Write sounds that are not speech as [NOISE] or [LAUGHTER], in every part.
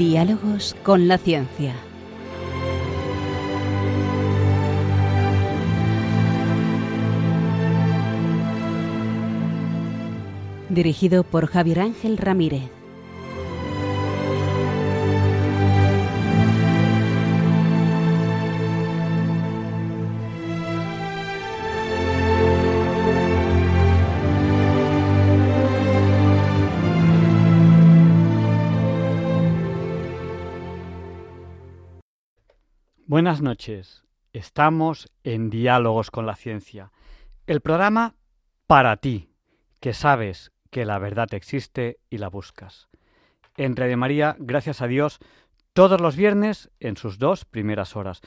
Diálogos con la ciencia. Dirigido por Javier Ángel Ramírez. Buenas noches. Estamos en Diálogos con la Ciencia, el programa para ti, que sabes que la verdad existe y la buscas. En Radio María, gracias a Dios, todos los viernes en sus dos primeras horas.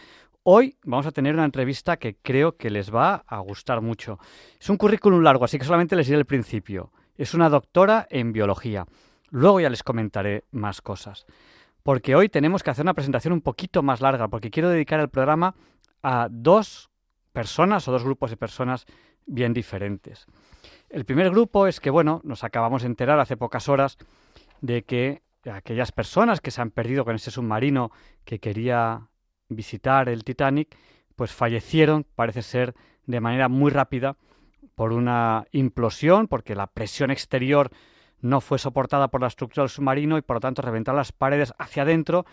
Hoy vamos a tener una entrevista que creo que les va a gustar mucho. Es un currículum largo, así que solamente les diré el principio. Es una doctora en biología. Luego ya les comentaré más cosas porque hoy tenemos que hacer una presentación un poquito más larga, porque quiero dedicar el programa a dos personas o dos grupos de personas bien diferentes. El primer grupo es que, bueno, nos acabamos de enterar hace pocas horas de que aquellas personas que se han perdido con ese submarino que quería visitar el Titanic, pues fallecieron, parece ser, de manera muy rápida por una implosión, porque la presión exterior no fue soportada por la estructura del submarino y por lo tanto reventaron las paredes hacia adentro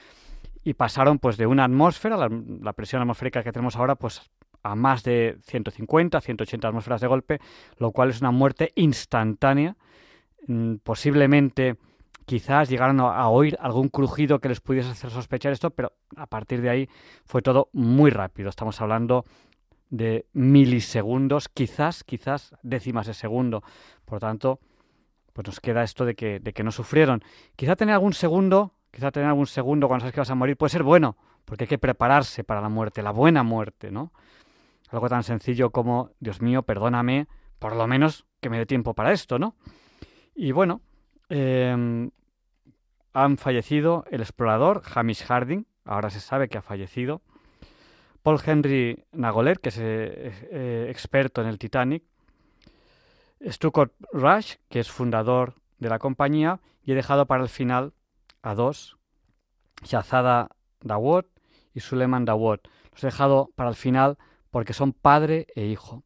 y pasaron pues de una atmósfera, la, presión atmosférica que tenemos ahora, pues a más de 150, 180 atmósferas de golpe, lo cual es una muerte instantánea. Mm, posiblemente quizás llegaron a oír algún crujido que les pudiese hacer sospechar esto, pero a partir de ahí fue todo muy rápido. Estamos hablando de milisegundos, quizás, quizás décimas de segundo. Por tanto, pues nos queda esto de que, de que no sufrieron. Quizá tener algún segundo, quizá tener algún segundo cuando sabes que vas a morir puede ser bueno, porque hay que prepararse para la muerte, la buena muerte, ¿no? Algo tan sencillo como, Dios mío, perdóname, por lo menos que me dé tiempo para esto, ¿no? Y bueno, em, han fallecido el explorador Hamish Harding, ahora se sabe que ha fallecido, Paul Henry Nagolet, que es eh, eh, experto en el Titanic, Stuart Rush, que es fundador de la compañía, y he dejado para el final a dos, Shazada Dawud y Suleiman Dawud. Los he dejado para el final porque son padre e hijo.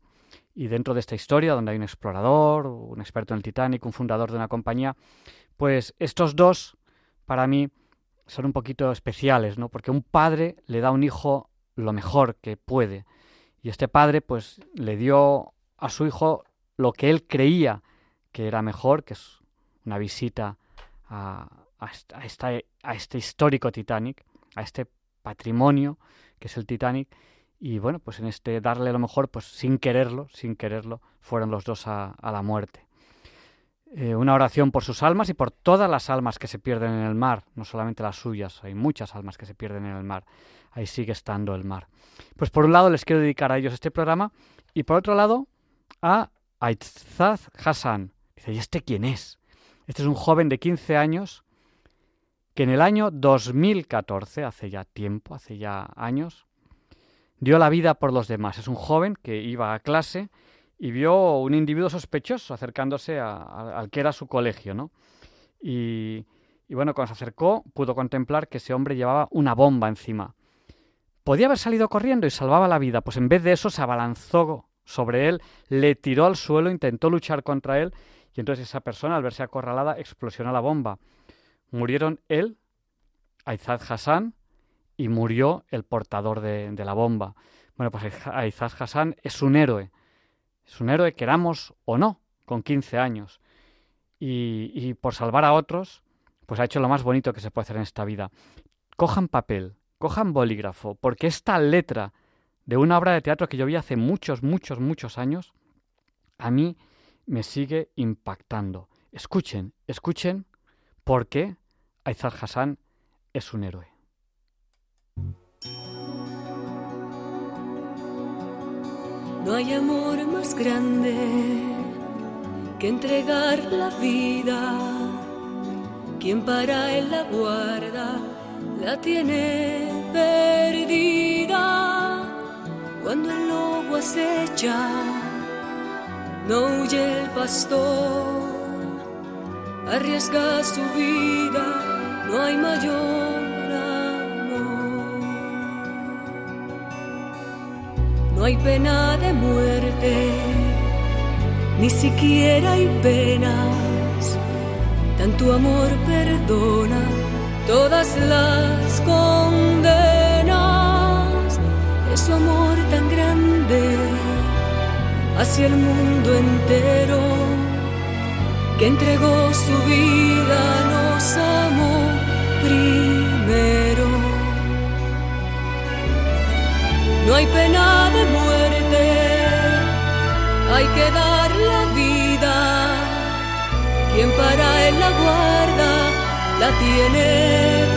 Y dentro de esta historia, donde hay un explorador, un experto en el Titanic, un fundador de una compañía, pues estos dos, para mí, son un poquito especiales, ¿no? Porque un padre le da a un hijo lo mejor que puede. Y este padre, pues, le dio a su hijo lo que él creía que era mejor, que es una visita a, a, este histórico Titanic, a este patrimonio que es el Titanic. Y bueno, pues en este darle lo mejor, pues sin quererlo, sin quererlo, fueron los dos a, la muerte. Eh, una oración por sus almas y por todas las almas que se pierden en el mar, no solamente las suyas, hay muchas almas que se pierden en el mar. Ahí sigue estando el mar. Pues por un lado les quiero dedicar a ellos este programa y por otro lado a Aitzaz Hassan. Dice, ¿y este quién es? Este es un joven de 15 años que en el año 2014, hace ya tiempo, hace ya años, dio la vida por los demás. Es un joven que iba a clase y vio un individuo sospechoso acercándose al que era su colegio, ¿no? Y, y bueno, cuando se acercó pudo contemplar que ese hombre llevaba una bomba encima. Podía haber salido corriendo y salvaba la vida, pues en vez de eso se abalanzó sobre él, le tiró al suelo, intentó luchar contra él y entonces esa persona, al verse acorralada, explosionó la bomba. Murieron él, Aizad Hassan, y murió el portador de, la bomba. Bueno, pues Aizad Hassan es un héroe. Es un héroe, queramos o no, con 15 años. Y, por salvar a otros, pues ha hecho lo más bonito que se puede hacer en esta vida. Cojan papel, cojan bolígrafo, porque esta letra de una obra de teatro que yo vi hace muchos, muchos, muchos años, a mí me sigue impactando. Escuchen, escuchen por qué Aizar Hassan es un héroe. No hay amor más grande que entregar la vida quien para él la guarda la tiene perdida. Cuando el lobo acecha, no huye el pastor, arriesga su vida, no hay mayor No hay pena de muerte, ni siquiera hay penas, tanto amor perdona todas las condenas. Es su amor tan grande hacia el mundo entero que entregó su vida, nos amó primero. No hay pena de muerte, hay que dar la vida. Quien para él la guarda, la tiene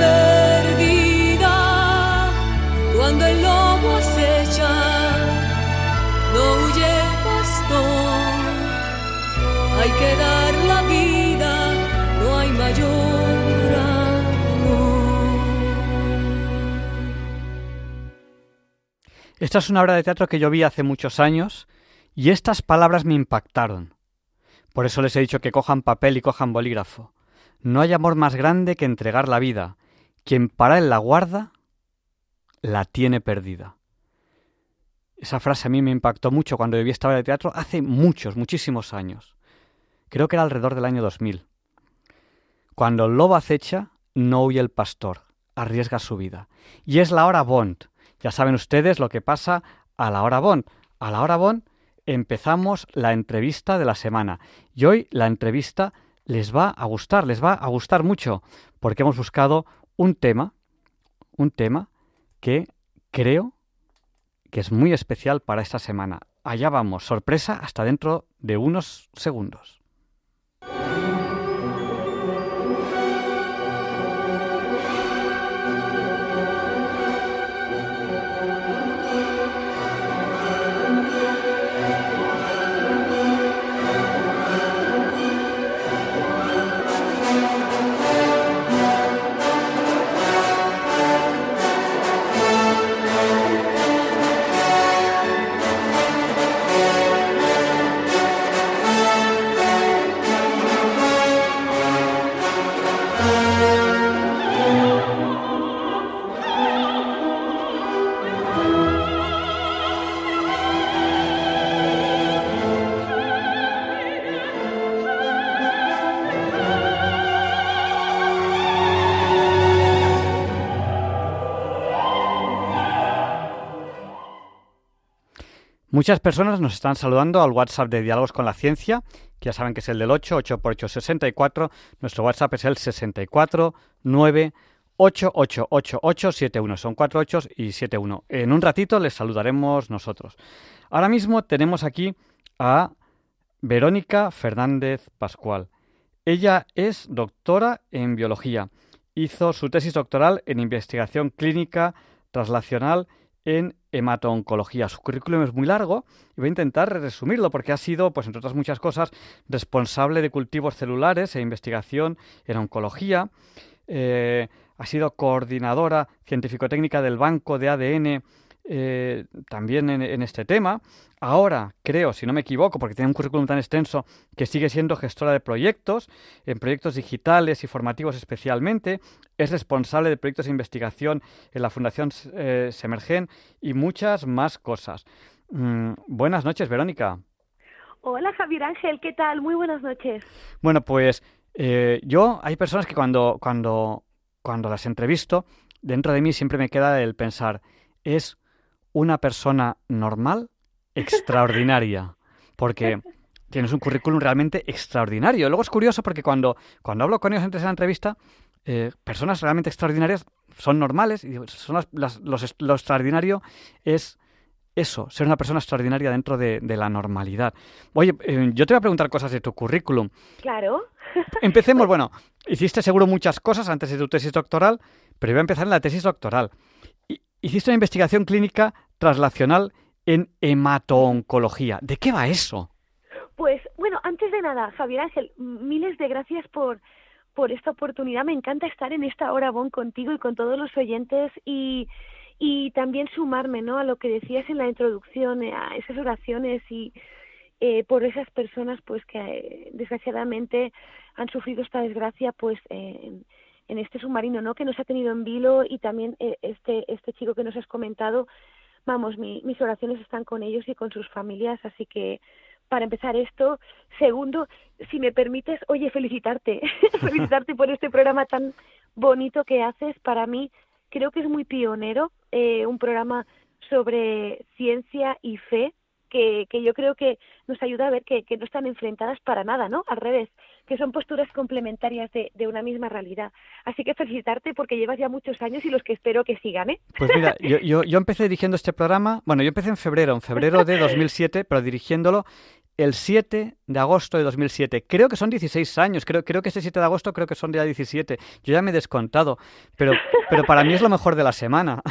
perdida. Cuando el lobo acecha, no huye el pastor. Hay que dar la vida, no hay mayor Esta es una obra de teatro que yo vi hace muchos años y estas palabras me impactaron. Por eso les he dicho que cojan papel y cojan bolígrafo. No hay amor más grande que entregar la vida. Quien para él la guarda, la tiene perdida. Esa frase a mí me impactó mucho cuando vi esta obra de teatro hace muchos, muchísimos años. Creo que era alrededor del año 2000. Cuando el lobo acecha, no huye el pastor, arriesga su vida. Y es la hora Bond. Ya saben ustedes lo que pasa a la hora Bond. A la hora Bond empezamos la entrevista de la semana. Y hoy la entrevista les va a gustar, les va a gustar mucho, porque hemos buscado un tema, un tema que creo que es muy especial para esta semana. Allá vamos, sorpresa hasta dentro de unos segundos. Muchas personas nos están saludando al WhatsApp de Diálogos con la Ciencia, que ya saben que es el del 8, 8 por 8, 64. Nuestro WhatsApp es el 64 9 888871. Son 4 8 y 71. En un ratito les saludaremos nosotros. Ahora mismo tenemos aquí a Verónica Fernández Pascual. Ella es doctora en biología. Hizo su tesis doctoral en investigación clínica translacional en hemato-oncología. Su currículum es muy largo y voy a intentar resumirlo porque ha sido, pues entre otras muchas cosas, responsable de cultivos celulares e investigación en oncología. Eh, ha sido coordinadora científico-técnica del Banco de ADN eh, también en, en, este tema. Ahora, creo, si no me equivoco, porque tiene un currículum tan extenso, que sigue siendo gestora de proyectos, en proyectos digitales y formativos especialmente. Es responsable de proyectos de investigación en la Fundación eh, Semergen y muchas más cosas. Mm, buenas noches, Verónica. Hola, Javier Ángel, ¿qué tal? Muy buenas noches. Bueno, pues eh, yo, hay personas que cuando, cuando, cuando las entrevisto, dentro de mí siempre me queda el pensar, ¿es una persona normal, extraordinaria, porque tienes un currículum realmente extraordinario. Luego es curioso porque cuando, cuando hablo con ellos antes de la entrevista, eh, personas realmente extraordinarias son normales y son las, las, los, lo extraordinario es eso, ser una persona extraordinaria dentro de, de la normalidad. Oye, eh, yo te voy a preguntar cosas de tu currículum. Claro. [LAUGHS] Empecemos, bueno, hiciste seguro muchas cosas antes de tu tesis doctoral, pero voy a empezar en la tesis doctoral. Hiciste una investigación clínica translacional en hemato-oncología. ¿De qué va eso? Pues bueno, antes de nada, Javier Ángel, miles de gracias por, por esta oportunidad. Me encanta estar en esta hora, Bon, contigo y con todos los oyentes y, y también sumarme, ¿no? A lo que decías en la introducción, eh, a esas oraciones y eh, por esas personas, pues que eh, desgraciadamente han sufrido esta desgracia, pues en, en este submarino, ¿no? Que nos ha tenido en vilo y también este este chico que nos has comentado. Vamos, mi, mis oraciones están con ellos y con sus familias, así que para empezar esto. Segundo, si me permites, oye, felicitarte, [LAUGHS] felicitarte por este programa tan bonito que haces. Para mí, creo que es muy pionero, eh, un programa sobre ciencia y fe, que, que yo creo que nos ayuda a ver que, que no están enfrentadas para nada, ¿no? Al revés, que son posturas complementarias de, de, una misma realidad. Así que felicitarte porque llevas ya muchos años y los que espero que sigan, ¿eh? Pues mira, yo, yo, yo empecé dirigiendo este programa, bueno, yo empecé en febrero, en febrero de 2007, pero dirigiéndolo el 7 de agosto de 2007. Creo que son 16 años, creo, creo que ese 7 de agosto creo que son ya 17. Yo ya me he descontado, pero, pero para mí es lo mejor de la semana.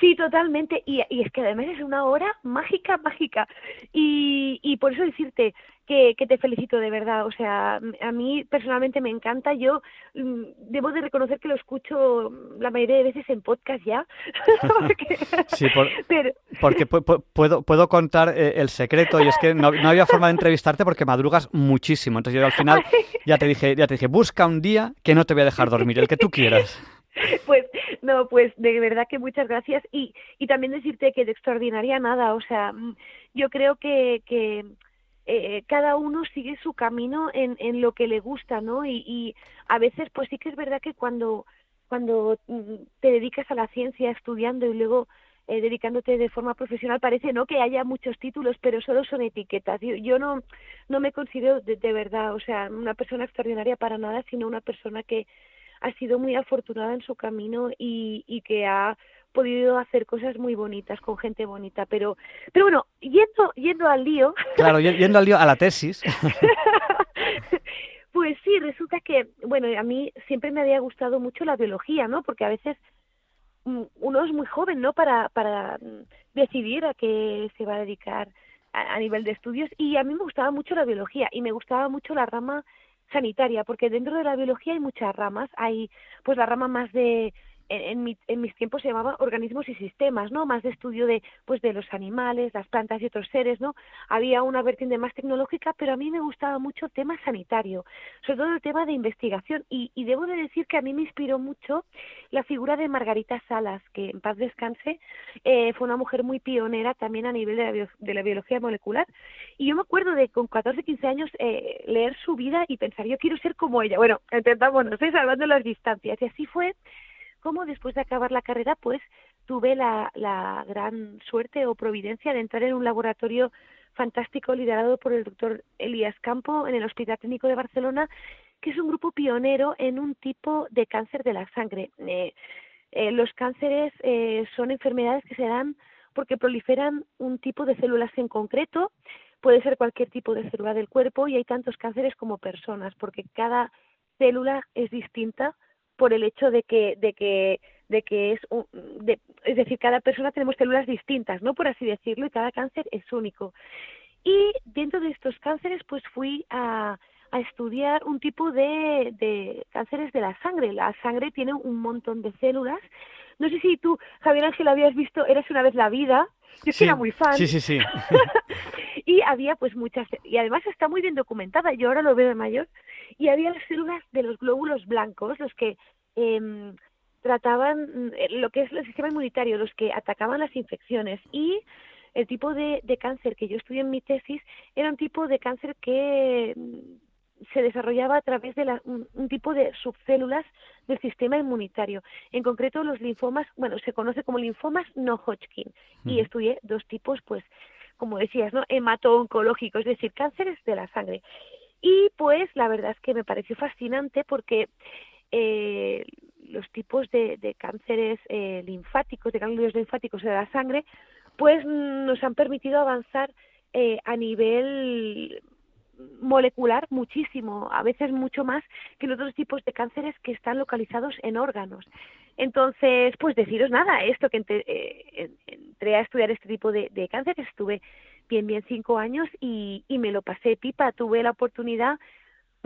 Sí, totalmente. Y, y es que además es una hora mágica, mágica. Y, y por eso decirte que, que te felicito de verdad. O sea, a mí personalmente me encanta. Yo mm, debo de reconocer que lo escucho la mayoría de veces en podcast ya. [LAUGHS] porque, [LAUGHS] sí, por, pero... porque puedo, puedo contar eh, el secreto y es que no, no, había forma de entrevistarte porque madrugas muchísimo. Entonces yo al final [LAUGHS] ya te dije, ya te dije, busca un día que no te voy a dejar dormir, el que tú quieras. Pues no, pues de verdad que muchas gracias. Y, y también decirte que de extraordinaria nada, o sea, yo creo que, que eh, cada uno sigue su camino en, en lo que le gusta, ¿no? Y, y a veces pues sí que es verdad que cuando, cuando te dedicas a la ciencia estudiando y luego eh, dedicándote de forma profesional parece no que haya muchos títulos pero solo son etiquetas. Yo, yo no no me considero de, de verdad o sea una persona extraordinaria para nada sino una persona que ha sido muy afortunada en su camino y, y que ha podido hacer cosas muy bonitas con gente bonita, pero pero bueno, yendo yendo al lío. Claro, yendo al lío a la tesis. [LAUGHS] pues sí, resulta que bueno, a mí siempre me había gustado mucho la biología, ¿no? Porque a veces mm, uno es muy joven, ¿no? Para para decidir a qué se va a dedicar a, a nivel de estudios y a mí me gustaba mucho la biología y me gustaba mucho la rama sanitaria, porque dentro de la biología hay muchas ramas. Hay pues la rama más de en, en, mi, en, mis tiempos se llamaba organismos y sistemas, ¿no? Más de estudio de, pues, de los animales, las plantas y otros seres, ¿no? Había una vertiente más tecnológica, pero a mí me gustaba mucho el tema sanitario, sobre todo el tema de investigación. Y, y debo de decir que a mí me inspiró mucho la figura de Margarita Salas, que en paz descanse, eh, fue una mujer muy pionera también a nivel de la, bio, de la biología molecular. Y yo me acuerdo de con 14, 15 años eh, leer su vida y pensar, yo quiero ser como ella. Bueno, no sé, salvando las distancias. Y así fue como después de acabar la carrera, pues tuve la, gran suerte o providencia de entrar en un laboratorio fantástico liderado por el doctor Elías Campo en el Hospital Técnico de Barcelona, que es un grupo pionero en un tipo de cáncer de la sangre. Eh, eh, los cánceres eh, son enfermedades que se dan porque proliferan un tipo de células en concreto, puede ser cualquier tipo de célula del cuerpo y hay tantos cánceres como personas, porque cada célula es distinta por el hecho de que de que de que es un, de, es decir cada persona tenemos células distintas no por así decirlo y cada cáncer es único. Y dentro de estos cánceres pues fui a a estudiar un tipo de, de cánceres de la sangre. La sangre tiene un montón de células. No sé si tú, Javier Ángel, habías visto Eres una vez la vida. Yo sí, era muy fan. Sí, sí, sí. [LAUGHS] [LAUGHS] y había pues muchas, y además está muy bien documentada, yo ahora lo veo de mayor, y había las células de los glóbulos blancos, los que eh, trataban lo que es el sistema inmunitario, los que atacaban las infecciones y el tipo de, de cáncer que yo estudié en mi tesis era un tipo de cáncer que se desarrollaba a través de la, un, un, tipo de subcélulas del sistema inmunitario. En concreto, los linfomas, bueno, se conoce como linfomas no Hodgkin. Mm. Y estudié dos tipos, pues, como decías, ¿no? Hemato-oncológicos, es decir, cánceres de la sangre. Y pues la verdad es que me pareció fascinante porque eh, los tipos de, de cánceres eh, linfáticos, de ganglios linfáticos de la sangre, pues nos han permitido avanzar eh, a nivel molecular muchísimo, a veces mucho más que en otros tipos de cánceres que están localizados en órganos. Entonces, pues deciros nada, esto que entré, eh, entré a estudiar este tipo de, de cánceres, estuve bien, bien cinco años y, y me lo pasé pipa, tuve la oportunidad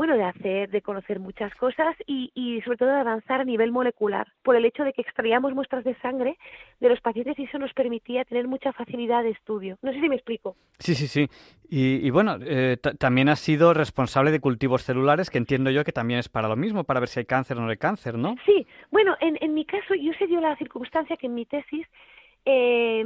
bueno, de hacer, de conocer muchas cosas y, y sobre todo de avanzar a nivel molecular, por el hecho de que extraíamos muestras de sangre de los pacientes y eso nos permitía tener mucha facilidad de estudio. No sé si me explico. Sí, sí, sí. Y, bueno, eh, también has sido responsable de cultivos celulares, que entiendo yo que también es para lo mismo, para ver si hay cáncer o no hay cáncer, ¿no? Sí, bueno, en, en mi caso yo se dio la circunstancia que en mi tesis, eh,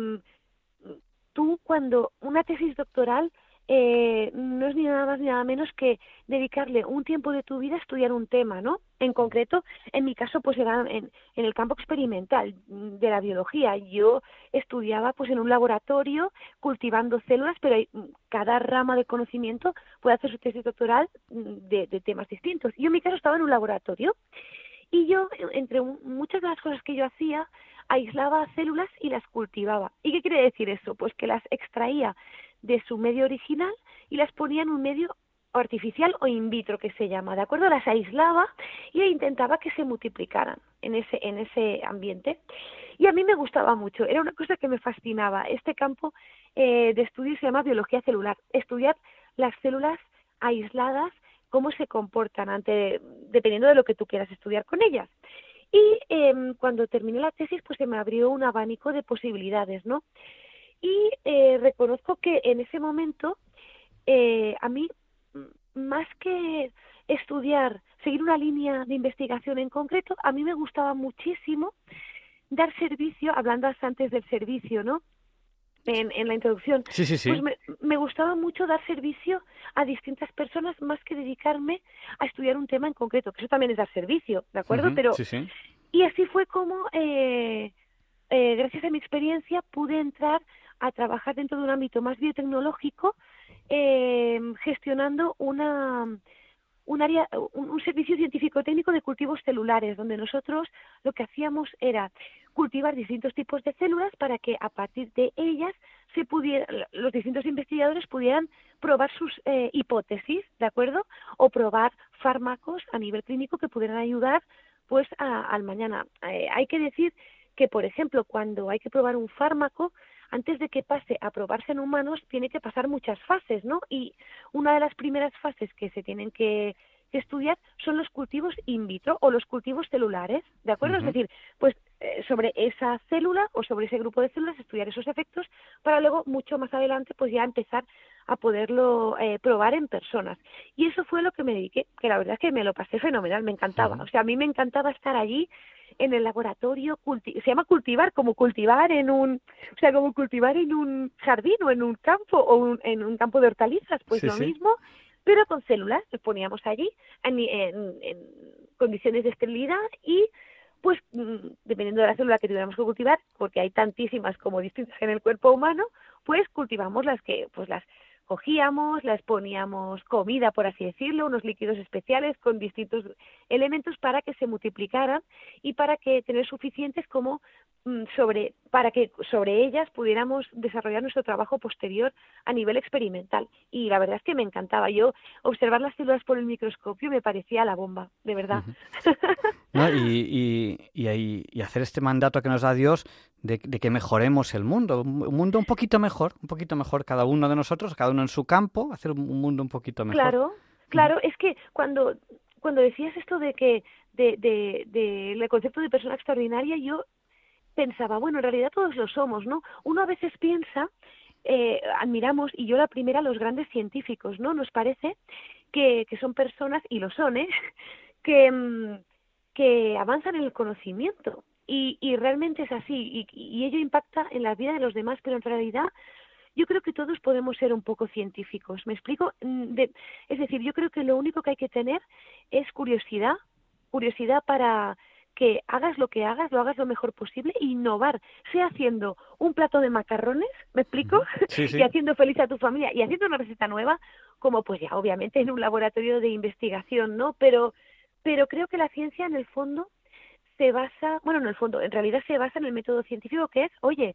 tú cuando una tesis doctoral eh, no es ni nada más ni nada menos que dedicarle un tiempo de tu vida a estudiar un tema, ¿no? En concreto, en mi caso, pues era en, en, el campo experimental de la biología. Yo estudiaba pues en un laboratorio cultivando células, pero cada rama de conocimiento puede hacer su tesis doctoral de, de temas distintos. Yo en mi caso estaba en un laboratorio y yo, entre muchas de las cosas que yo hacía, aislaba células y las cultivaba. ¿Y qué quiere decir eso? Pues que las extraía de su medio original y las ponía en un medio artificial o in vitro que se llama, ¿de acuerdo? Las aislaba y intentaba que se multiplicaran en ese en ese ambiente. Y a mí me gustaba mucho, era una cosa que me fascinaba. Este campo eh, de estudio se llama biología celular, estudiar las células aisladas, cómo se comportan ante dependiendo de lo que tú quieras estudiar con ellas. Y eh, cuando terminé la tesis, pues se me abrió un abanico de posibilidades, ¿no? Y eh, reconozco que en ese momento eh, a mí, más que estudiar, seguir una línea de investigación en concreto, a mí me gustaba muchísimo dar servicio, hablando antes del servicio, ¿no? En, en la introducción. Sí, sí, sí. Pues me, me, gustaba mucho dar servicio a distintas personas más que dedicarme a estudiar un tema en concreto, que eso también es dar servicio, ¿de acuerdo? Uh -huh, Pero sí, sí. y así fue como, eh, eh, gracias a mi experiencia, pude entrar a trabajar dentro de un ámbito más biotecnológico, eh, gestionando una un área, un, un servicio científico-técnico de cultivos celulares, donde nosotros lo que hacíamos era cultivar distintos tipos de células para que a partir de ellas se pudiera, los distintos investigadores pudieran probar sus eh, hipótesis, ¿de acuerdo? O probar fármacos a nivel clínico que pudieran ayudar pues al mañana. Eh, hay que decir que, por ejemplo, cuando hay que probar un fármaco, antes de que pase a probarse en humanos, tiene que pasar muchas fases, ¿no? Y una de las primeras fases que se tienen que, que estudiar son los cultivos in vitro o los cultivos celulares, ¿de acuerdo? Uh -huh. Es decir, pues eh, sobre esa célula o sobre ese grupo de células estudiar esos efectos para luego, mucho más adelante, pues ya empezar a poderlo eh, probar en personas. Y eso fue lo que me dediqué, que la verdad es que me lo pasé fenomenal, me encantaba. Uh -huh. O sea, a mí me encantaba estar allí en el laboratorio, se llama cultivar, como cultivar en un, o sea, como cultivar en un jardín o en un campo o un, en un campo de hortalizas, pues sí, lo sí. mismo, pero con células, nos poníamos allí en, en, en condiciones de esterilidad y pues dependiendo de la célula que tuviéramos que cultivar, porque hay tantísimas como distintas en el cuerpo humano, pues cultivamos las que, pues las cogíamos, les poníamos comida, por así decirlo, unos líquidos especiales con distintos elementos para que se multiplicaran y para que tener suficientes como sobre para que sobre ellas pudiéramos desarrollar nuestro trabajo posterior a nivel experimental. Y la verdad es que me encantaba. Yo observar las células por el microscopio me parecía la bomba de verdad. Uh y, y, y, y, hacer este mandato que nos da Dios de, de, que mejoremos el mundo un mundo un poquito mejor un poquito mejor cada uno de nosotros cada uno en su campo hacer un mundo un poquito mejor claro claro es que cuando cuando decías esto de que de, de, de, de, concepto de persona extraordinaria yo pensaba, bueno, en realidad todos lo somos, ¿no? Uno a veces piensa, eh, admiramos, y yo la primera, los grandes científicos, ¿no? Nos parece que, que son personas, y lo son, ¿eh? [LAUGHS] que, que avanzan en el conocimiento. Y, y realmente es así, y, y ello impacta en la vida de los demás, pero en realidad yo creo que todos podemos ser un poco científicos. ¿Me explico? De, es decir, yo creo que lo único que hay que tener es curiosidad, curiosidad para que hagas lo que hagas, lo hagas lo mejor posible e innovar, sea haciendo un plato de macarrones, ¿me explico? Sí, [LAUGHS] sí. y haciendo feliz a tu familia y haciendo una receta nueva, como pues ya obviamente en un laboratorio de investigación, ¿no? Pero, pero creo que la ciencia en el fondo se basa, bueno, en el fondo, en realidad se basa en el método científico que es, oye,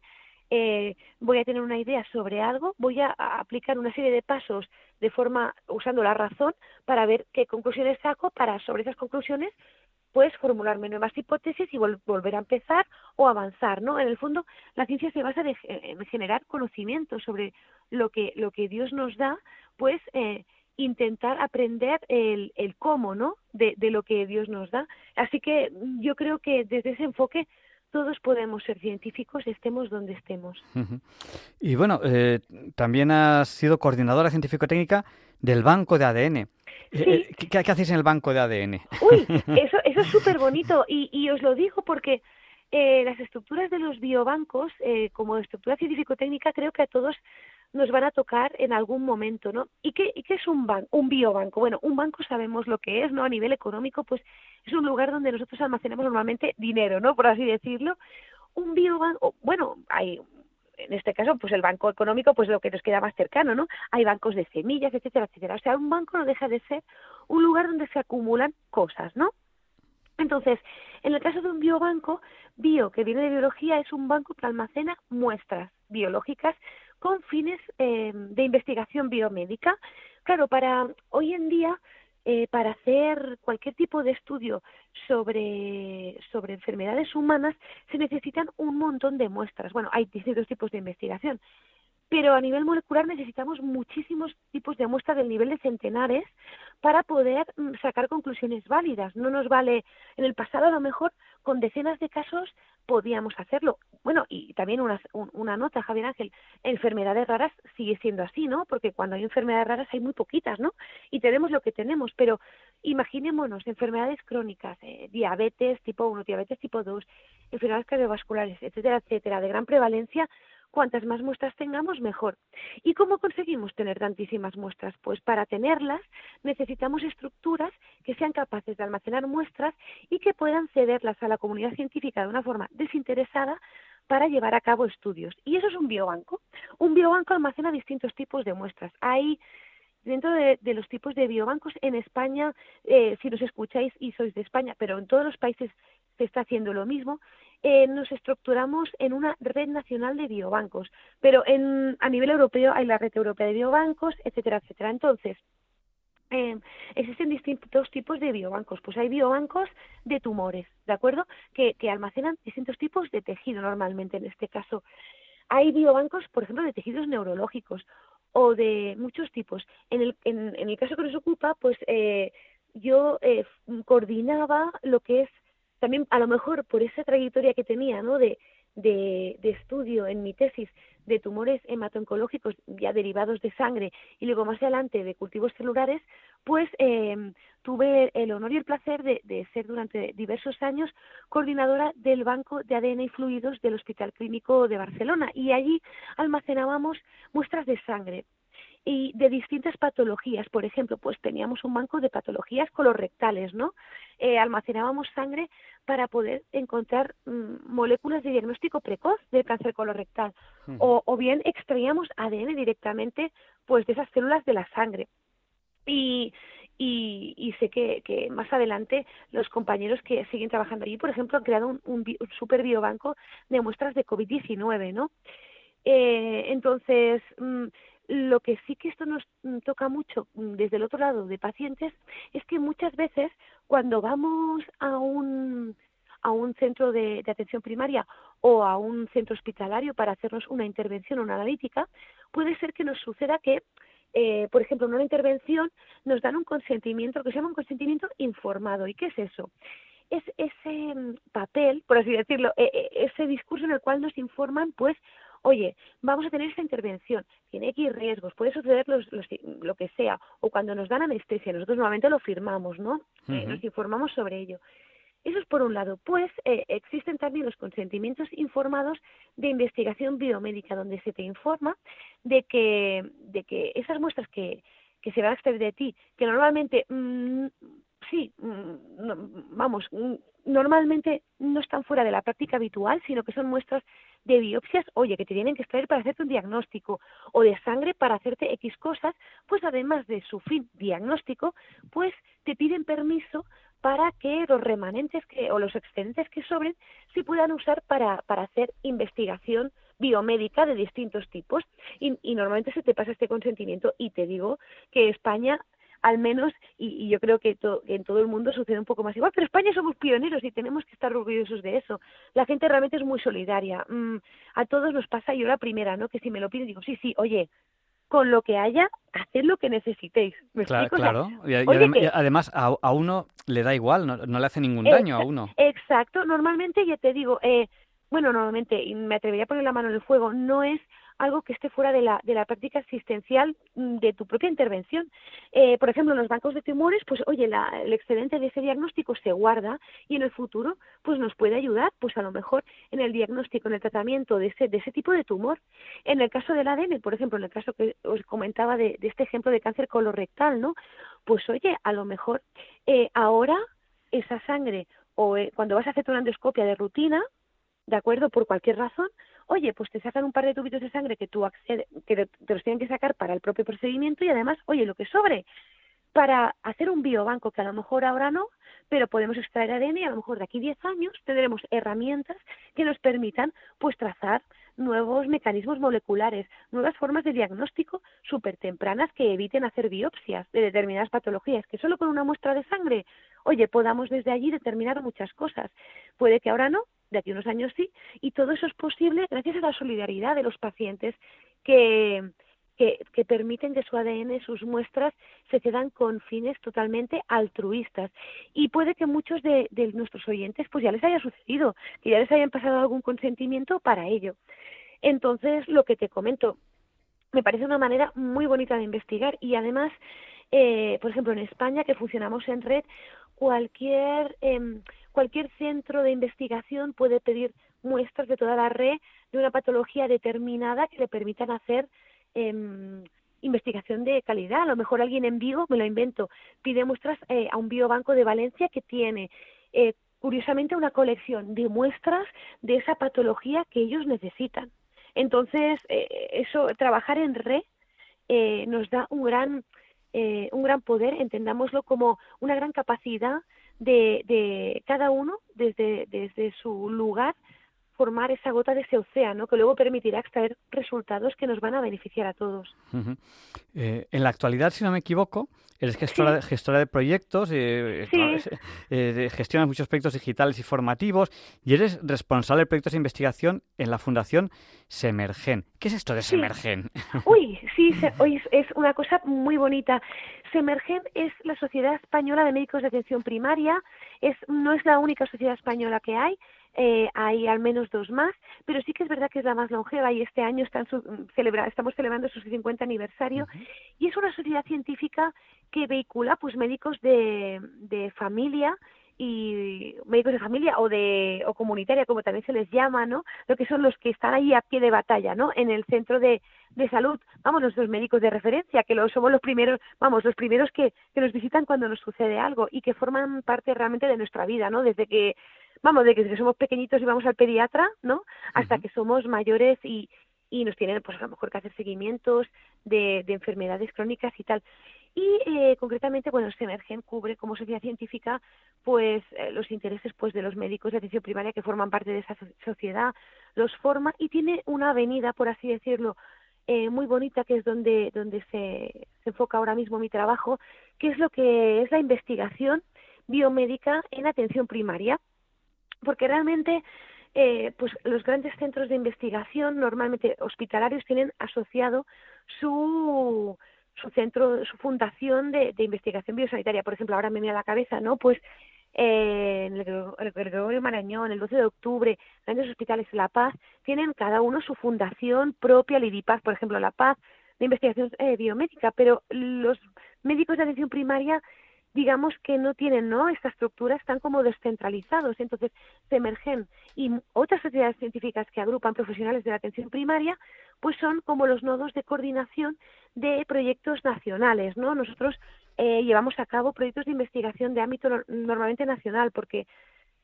eh, voy a tener una idea sobre algo, voy a, aplicar una serie de pasos de forma, usando la razón, para ver qué conclusiones saco, para sobre esas conclusiones pues formularme nuevas hipótesis y vol volver a empezar o avanzar, ¿no? En el fondo, la ciencia se basa en generar conocimiento sobre lo que lo que Dios nos da, pues eh, intentar aprender el, el cómo, ¿no? De, de lo que Dios nos da. Así que yo creo que desde ese enfoque todos podemos ser científicos, estemos donde estemos. Y bueno, eh, también has sido coordinadora científico-técnica del Banco de ADN. Eh, eh, ¿Qué, ¿qué, hacéis en el Banco de ADN? Uy, [LAUGHS] eso, eso es súper bonito y, y, os lo digo porque las estructuras de los biobancos, como estructura científico-técnica, creo que a todos nos van a tocar en algún momento, ¿no? ¿Y qué, y qué es un, ban un biobanco? Bueno, un banco sabemos lo que es, ¿no? A nivel económico, pues es un lugar donde nosotros almacenamos normalmente dinero, ¿no? Por así decirlo. Un biobanco, bueno, hay en este caso, pues el banco económico, pues lo que nos queda más cercano, ¿no? Hay bancos de semillas, etcétera, etcétera. O sea, un banco no deja de ser un lugar donde se acumulan cosas, ¿no? Entonces, en el caso de un biobanco, bio, que viene de biología, es un banco que almacena muestras biológicas con fines eh, de investigación biomédica. Claro, para hoy en día, eh, para hacer cualquier tipo de estudio sobre, sobre enfermedades humanas, se necesitan un montón de muestras. Bueno, hay distintos tipos de investigación, pero a nivel molecular necesitamos muchísimos tipos de muestras del nivel de centenares para poder mm, sacar conclusiones válidas. No nos vale, en el pasado a lo mejor con decenas de casos podíamos hacerlo. Bueno, y también una, una nota, Javier Ángel, enfermedades raras sigue siendo así, ¿no? Porque cuando hay enfermedades raras hay muy poquitas, ¿no? Y tenemos lo que tenemos, pero imaginémonos enfermedades crónicas, eh, diabetes tipo 1, diabetes tipo 2, enfermedades cardiovasculares, etcétera, etcétera, de gran prevalencia, Cuantas más muestras tengamos, mejor. ¿Y cómo conseguimos tener tantísimas muestras? Pues para tenerlas necesitamos estructuras que sean capaces de almacenar muestras y que puedan cederlas a la comunidad científica de una forma desinteresada para llevar a cabo estudios. Y eso es un biobanco. Un biobanco almacena distintos tipos de muestras. Hay dentro de, los tipos de biobancos en España, eh, si nos escucháis y sois de España, pero en todos los países se está haciendo lo mismo, eh, nos estructuramos en una red nacional de biobancos, pero en, a nivel europeo hay la red europea de biobancos, etcétera, etcétera. Entonces, eh, existen distintos tipos de biobancos. Pues hay biobancos de tumores, ¿de acuerdo? Que, que almacenan distintos tipos de tejido normalmente en este caso. Hay biobancos, por ejemplo, de tejidos neurológicos o de muchos tipos. En el, en, en el caso que nos ocupa, pues eh, yo eh, coordinaba lo que es también a lo mejor por esa trayectoria que tenía, ¿no? De, estudio en mi tesis de tumores hemato-oncológicos ya derivados de sangre y luego más adelante de cultivos celulares, pues eh, tuve el honor y el placer de, de, ser durante diversos años coordinadora del Banco de ADN y Fluidos del Hospital Clínico de Barcelona y allí almacenábamos muestras de sangre y de distintas patologías. Por ejemplo, pues teníamos un banco de patologías colorectales, ¿no? Eh, almacenábamos sangre para poder encontrar mm, moléculas de diagnóstico precoz del cáncer colorectal o, o, bien extraíamos ADN directamente pues de esas células de la sangre. Y, y, y sé que, que, más adelante los compañeros que siguen trabajando allí, por ejemplo, han creado un, un, un super biobanco de muestras de COVID-19, ¿no? Eh, entonces, mm, lo que sí que esto nos mm, toca mucho mm, desde el otro lado de pacientes es que muchas veces cuando vamos a un a un centro de, atención primaria o a un centro hospitalario para hacernos una intervención, una analítica, puede ser que nos suceda que, eh, por ejemplo, en una intervención nos dan un consentimiento, que se llama un consentimiento informado. ¿Y qué es eso? Es ese mm, papel, por así decirlo, e, e, ese discurso en el cual nos informan, pues, oye, vamos a tener esta intervención, tiene X riesgos, puede suceder los, los, lo que sea, o cuando nos dan anestesia, nosotros normalmente lo firmamos, ¿no? Uh -huh. eh, nos informamos sobre ello. Eso es por un lado. Pues eh, existen también los consentimientos informados de investigación biomédica, donde se te informa de que, de que esas muestras que, que se van a extraer de ti, que normalmente, mmm, sí, mmm, no, vamos, mmm, normalmente no están fuera de la práctica habitual, sino que son muestras de biopsias, oye, que te tienen que extraer para hacerte un diagnóstico, o de sangre para hacerte X cosas, pues además de su fin diagnóstico, pues te piden permiso para que los remanentes que, o los excedentes que sobren se puedan usar para, para hacer investigación biomédica de distintos tipos. Y, y normalmente se te pasa este consentimiento y te digo que España al menos, y, y yo creo que, to, en todo el mundo sucede un poco más igual, pero España somos pioneros y tenemos que estar orgullosos de eso. La gente realmente es muy solidaria. Mm, a todos nos pasa, yo la primera, ¿no? Que si me lo piden, digo, sí, sí, oye, con lo que haya, haced lo que necesitéis. ¿Me Claro, explico? O sea, claro. Y, oye, y además a, a uno le da igual, no, no le hace ningún daño a uno. Exacto, normalmente ya te digo, eh, bueno, normalmente, y me atrevería a poner la mano en el fuego, no es algo que esté fuera de la, de la práctica asistencial mm, de tu propia intervención. Eh, por ejemplo, en los bancos de tumores, pues oye, la- el excedente de ese diagnóstico se guarda y en el futuro pues nos puede ayudar, pues a lo mejor en el diagnóstico, en el tratamiento de ese, de ese tipo de tumor. En el caso del ADN, por ejemplo, en el caso que os comentaba de, de este ejemplo de cáncer colorectal, ¿no? Pues oye, a lo mejor eh, ahora esa sangre o eh, cuando vas a hacerte una endoscopia de rutina, ¿de acuerdo? Por cualquier razón, oye, pues te sacan un par de tubitos de sangre que tú accede, que te los tienen que sacar para el propio procedimiento y además, oye, lo que sobre para hacer un biobanco que a lo mejor ahora no, pero podemos extraer ADN y a lo mejor de aquí 10 años tendremos herramientas que nos permitan pues trazar nuevos mecanismos moleculares, nuevas formas de diagnóstico súper tempranas que eviten hacer biopsias de determinadas patologías, que solo con una muestra de sangre, oye, podamos desde allí determinar muchas cosas. Puede que ahora no, de aquí a unos años sí, y todo eso es posible gracias a la solidaridad de los pacientes que, que, permiten que su ADN, sus muestras, se quedan con fines totalmente altruistas. Y puede que muchos de, de nuestros oyentes pues ya les haya sucedido, que ya les hayan pasado algún consentimiento para ello. Entonces, lo que te comento, me parece una manera muy bonita de investigar y además, eh, por ejemplo, en España, que funcionamos en red, cualquier, em, cualquier centro de investigación puede pedir muestras de toda la red de una patología determinada que le permitan hacer em, investigación de calidad. A lo mejor alguien en Vigo, me lo invento, pide muestras eh, a un biobanco de Valencia que tiene, eh, curiosamente, una colección de muestras de esa patología que ellos necesitan. Entonces, eh, eso, trabajar en red eh, nos da un gran, eh, un gran poder, entendámoslo como una gran capacidad de, de cada uno, desde, desde su lugar, formar esa gota de ese océano que luego permitirá extraer resultados que nos van a beneficiar a todos. Eh, en la actualidad, si no me equivoco, eres gestora, de, gestora de proyectos, eh, Sí. claro, es- eh, gestionas muchos proyectos digitales y formativos y eres responsable de proyectos de investigación en la Fundación Semergen. ¿Qué es esto de Sí. Semergen? [LAUGHS] Uy, sí, se- hoy es, es una cosa muy bonita. Semergen es la Sociedad Española de Médicos de Atención Primaria. Es, no es la única sociedad española que hay. Eh, hay al menos dos más, pero sí que es verdad que es la más longeva y este año están su- celebra- estamos celebrando su 50 aniversario y es una sociedad científica que vehicula pues médicos de, de familia y médicos de familia o de o comunitaria como también se les llama no lo que son los que están ahí a pie de batalla no en el centro de, de salud. Vamos nuestros médicos de referencia que lo, somos los primeros vamos los primeros que, que nos visitan cuando nos sucede algo y que forman parte realmente de nuestra vida no desde que vamos desde que somos pequeñitos y vamos al pediatra no hasta que somos mayores y y nos tienen pues a lo mejor que hacer seguimientos de, de enfermedades crónicas y tal. Y eh, concretamente bueno Semergen cubre como sociedad científica pues eh, los intereses pues de los médicos de atención primaria que forman parte de esa so- sociedad los forma y tiene una avenida por así decirlo eh, muy bonita que es donde donde se, se enfoca ahora mismo mi trabajo que es lo que es la investigación biomédica en atención primaria porque realmente eh, pues los grandes centros de investigación normalmente hospitalarios tienen asociado su su centro su fundación de, de investigación biosanitaria. Por ejemplo ahora me viene a la cabeza no pues eh, en el, Gre- el Gregorio Marañón, el 12 de octubre, grandes hospitales de La Paz, tienen cada uno su fundación propia, el IDIPAZ, por ejemplo, La Paz, de investigación eh, biomédica, pero los médicos de atención primaria digamos que no tienen no esta estructura están como descentralizados entonces Semergen y m- otras sociedades científicas que agrupan profesionales de la atención primaria pues son como los nodos de coordinación de proyectos nacionales no nosotros eh, llevamos a cabo proyectos de investigación de ámbito nor- normalmente nacional porque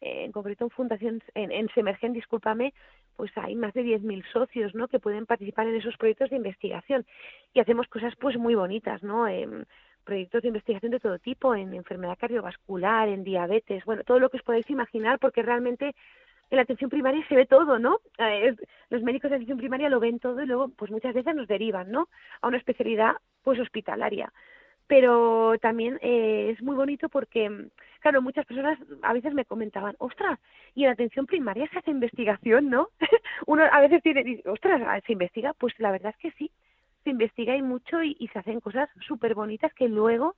eh, en concreto en Fundación, en, en Semergen, discúlpame, pues hay más de 10.000 socios, ¿no? Que pueden participar en esos proyectos de investigación y hacemos cosas, pues, muy bonitas, ¿no? Em, proyectos de investigación de todo tipo, en enfermedad cardiovascular, en diabetes, bueno, todo lo que os podáis imaginar, porque realmente en la atención primaria se ve todo, ¿no? Eh, los médicos de atención primaria lo ven todo y luego, pues muchas veces nos derivan, ¿no? A una especialidad, pues, hospitalaria pero también eh, es muy bonito porque, claro, muchas personas a veces me comentaban, ostras, y en atención primaria se hace investigación, ¿no? [LAUGHS] Uno a veces tiene, ostras, ¿se investiga? Pues la verdad es que sí, se investiga y mucho y, se hacen cosas súper bonitas que luego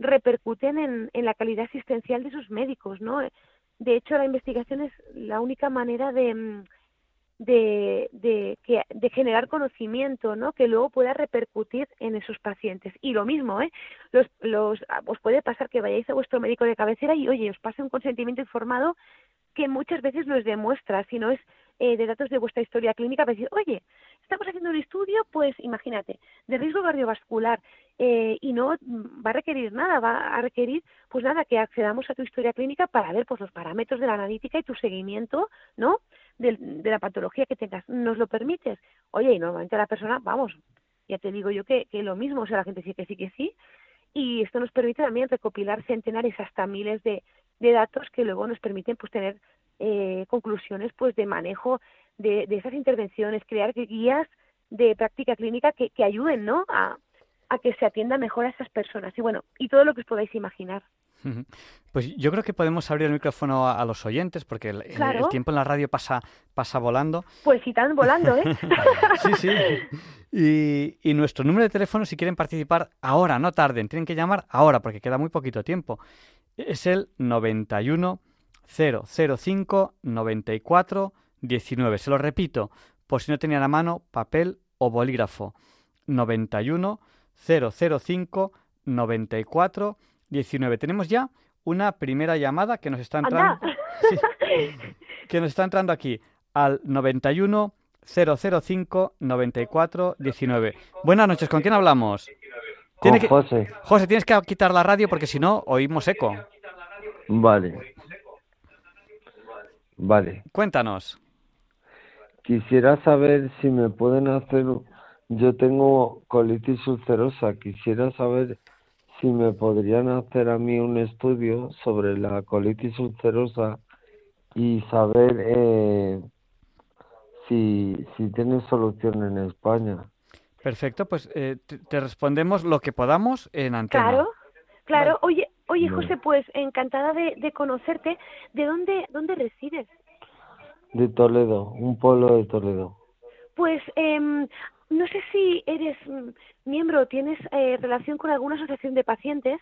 repercuten en, en la calidad asistencial de sus médicos, ¿no? De hecho, la investigación es la única manera de, mm, de, de, de generar conocimiento, ¿no? Que luego pueda repercutir en esos pacientes. Y lo mismo, ¿eh? Los, los, os puede pasar que vayáis a vuestro médico de cabecera y, oye, os pase un consentimiento informado que muchas veces no es de muestra, sino es eh, de datos de vuestra historia clínica para decir, oye, estamos haciendo un estudio, pues imagínate, de riesgo cardiovascular eh, y no va a requerir nada, va a requerir, pues nada, que accedamos a tu historia clínica para ver pues los parámetros de la analítica y tu seguimiento, ¿no? De, la patología que tengas. ¿Nos lo permites? Oye, y normalmente la persona, vamos, ya te digo yo que, que lo mismo, o sea, la gente sí que sí que sí, y esto nos permite también recopilar centenares hasta miles de, de datos que luego nos permiten pues tener eh, conclusiones pues de manejo de, de, esas intervenciones, crear guías de práctica clínica que, que ayuden ¿no? a, a que se atienda mejor a esas personas y bueno, y todo lo que os podáis imaginar. Pues yo creo que podemos abrir el micrófono a, los oyentes porque el, tiempo en la radio pasa, pasa volando. Pues si están volando, ¿eh? [LAUGHS] sí, sí. Y, y, nuestro número de teléfono, si quieren participar ahora, no tarden, tienen que llamar ahora porque queda muy poquito tiempo. Es el 91 005 94 19. Se lo repito, por si no tenían a mano papel o bolígrafo. 91 005 94 19. Tenemos ya una primera llamada que nos está entrando. [LAUGHS] que nos está entrando aquí al 91 005 94 19. Buenas noches, ¿con quién hablamos? Con José. José, tienes que quitar la radio porque si no oímos eco. Vale. Vale. Cuéntanos. Quisiera saber si me pueden hacer. Yo tengo colitis ulcerosa. Quisiera saber si me podrían hacer a mí un estudio sobre la colitis ulcerosa y saber eh, si, si tiene solución en España. Perfecto, pues eh, te, respondemos lo que podamos en antena. Claro, claro. Oye, oye José, pues encantada de, de conocerte. ¿De dónde, dónde resides? De Toledo, un pueblo de Toledo. Pues eh, no sé si eres mm, miembro o tienes eh, relación con alguna asociación de pacientes,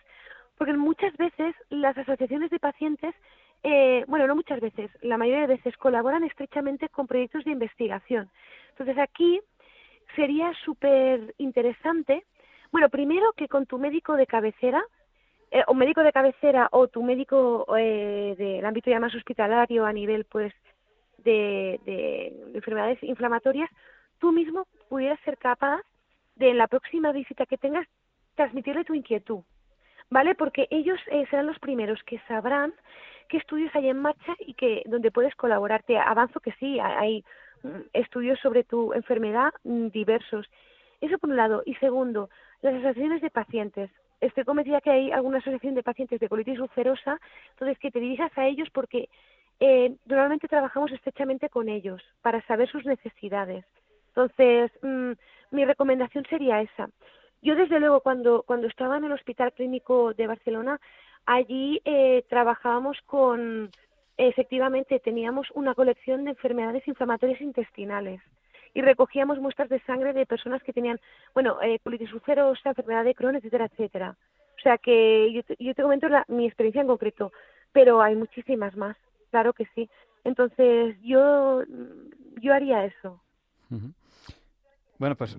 porque muchas veces las asociaciones de pacientes, eh, bueno, no muchas veces, la mayoría de veces colaboran estrechamente con proyectos de investigación. Entonces aquí sería súper interesante, bueno, primero que con tu médico de cabecera, eh, o médico de cabecera o tu médico eh, del ámbito ya más hospitalario a nivel pues de, de enfermedades inflamatorias, tú mismo pudieras ser capaz de en la próxima visita que tengas transmitirle tu inquietud, ¿vale? Porque ellos eh, serán los primeros que sabrán qué estudios hay en marcha y que donde puedes colaborar. Te avanzo que sí, hay mm, estudios sobre tu enfermedad mm, diversos. Eso por un lado. Y segundo, las asociaciones de pacientes. Estoy convencida que hay alguna asociación de pacientes de colitis ulcerosa, entonces que te dirijas a ellos porque eh, normalmente trabajamos estrechamente con ellos para saber sus necesidades. Entonces, mm, mi recomendación sería esa. Yo, desde luego, cuando, cuando estaba en el Hospital Clínico de Barcelona, allí eh, trabajábamos con, efectivamente, teníamos una colección de enfermedades inflamatorias intestinales y recogíamos muestras de sangre de personas que tenían, bueno, eh, colitis ulcerosa, enfermedad de Crohn, etcétera, etcétera. O sea que yo te, yo te comento la, mi experiencia en concreto, pero hay muchísimas más, claro que sí. Entonces, yo, yo haría eso. Bueno, pues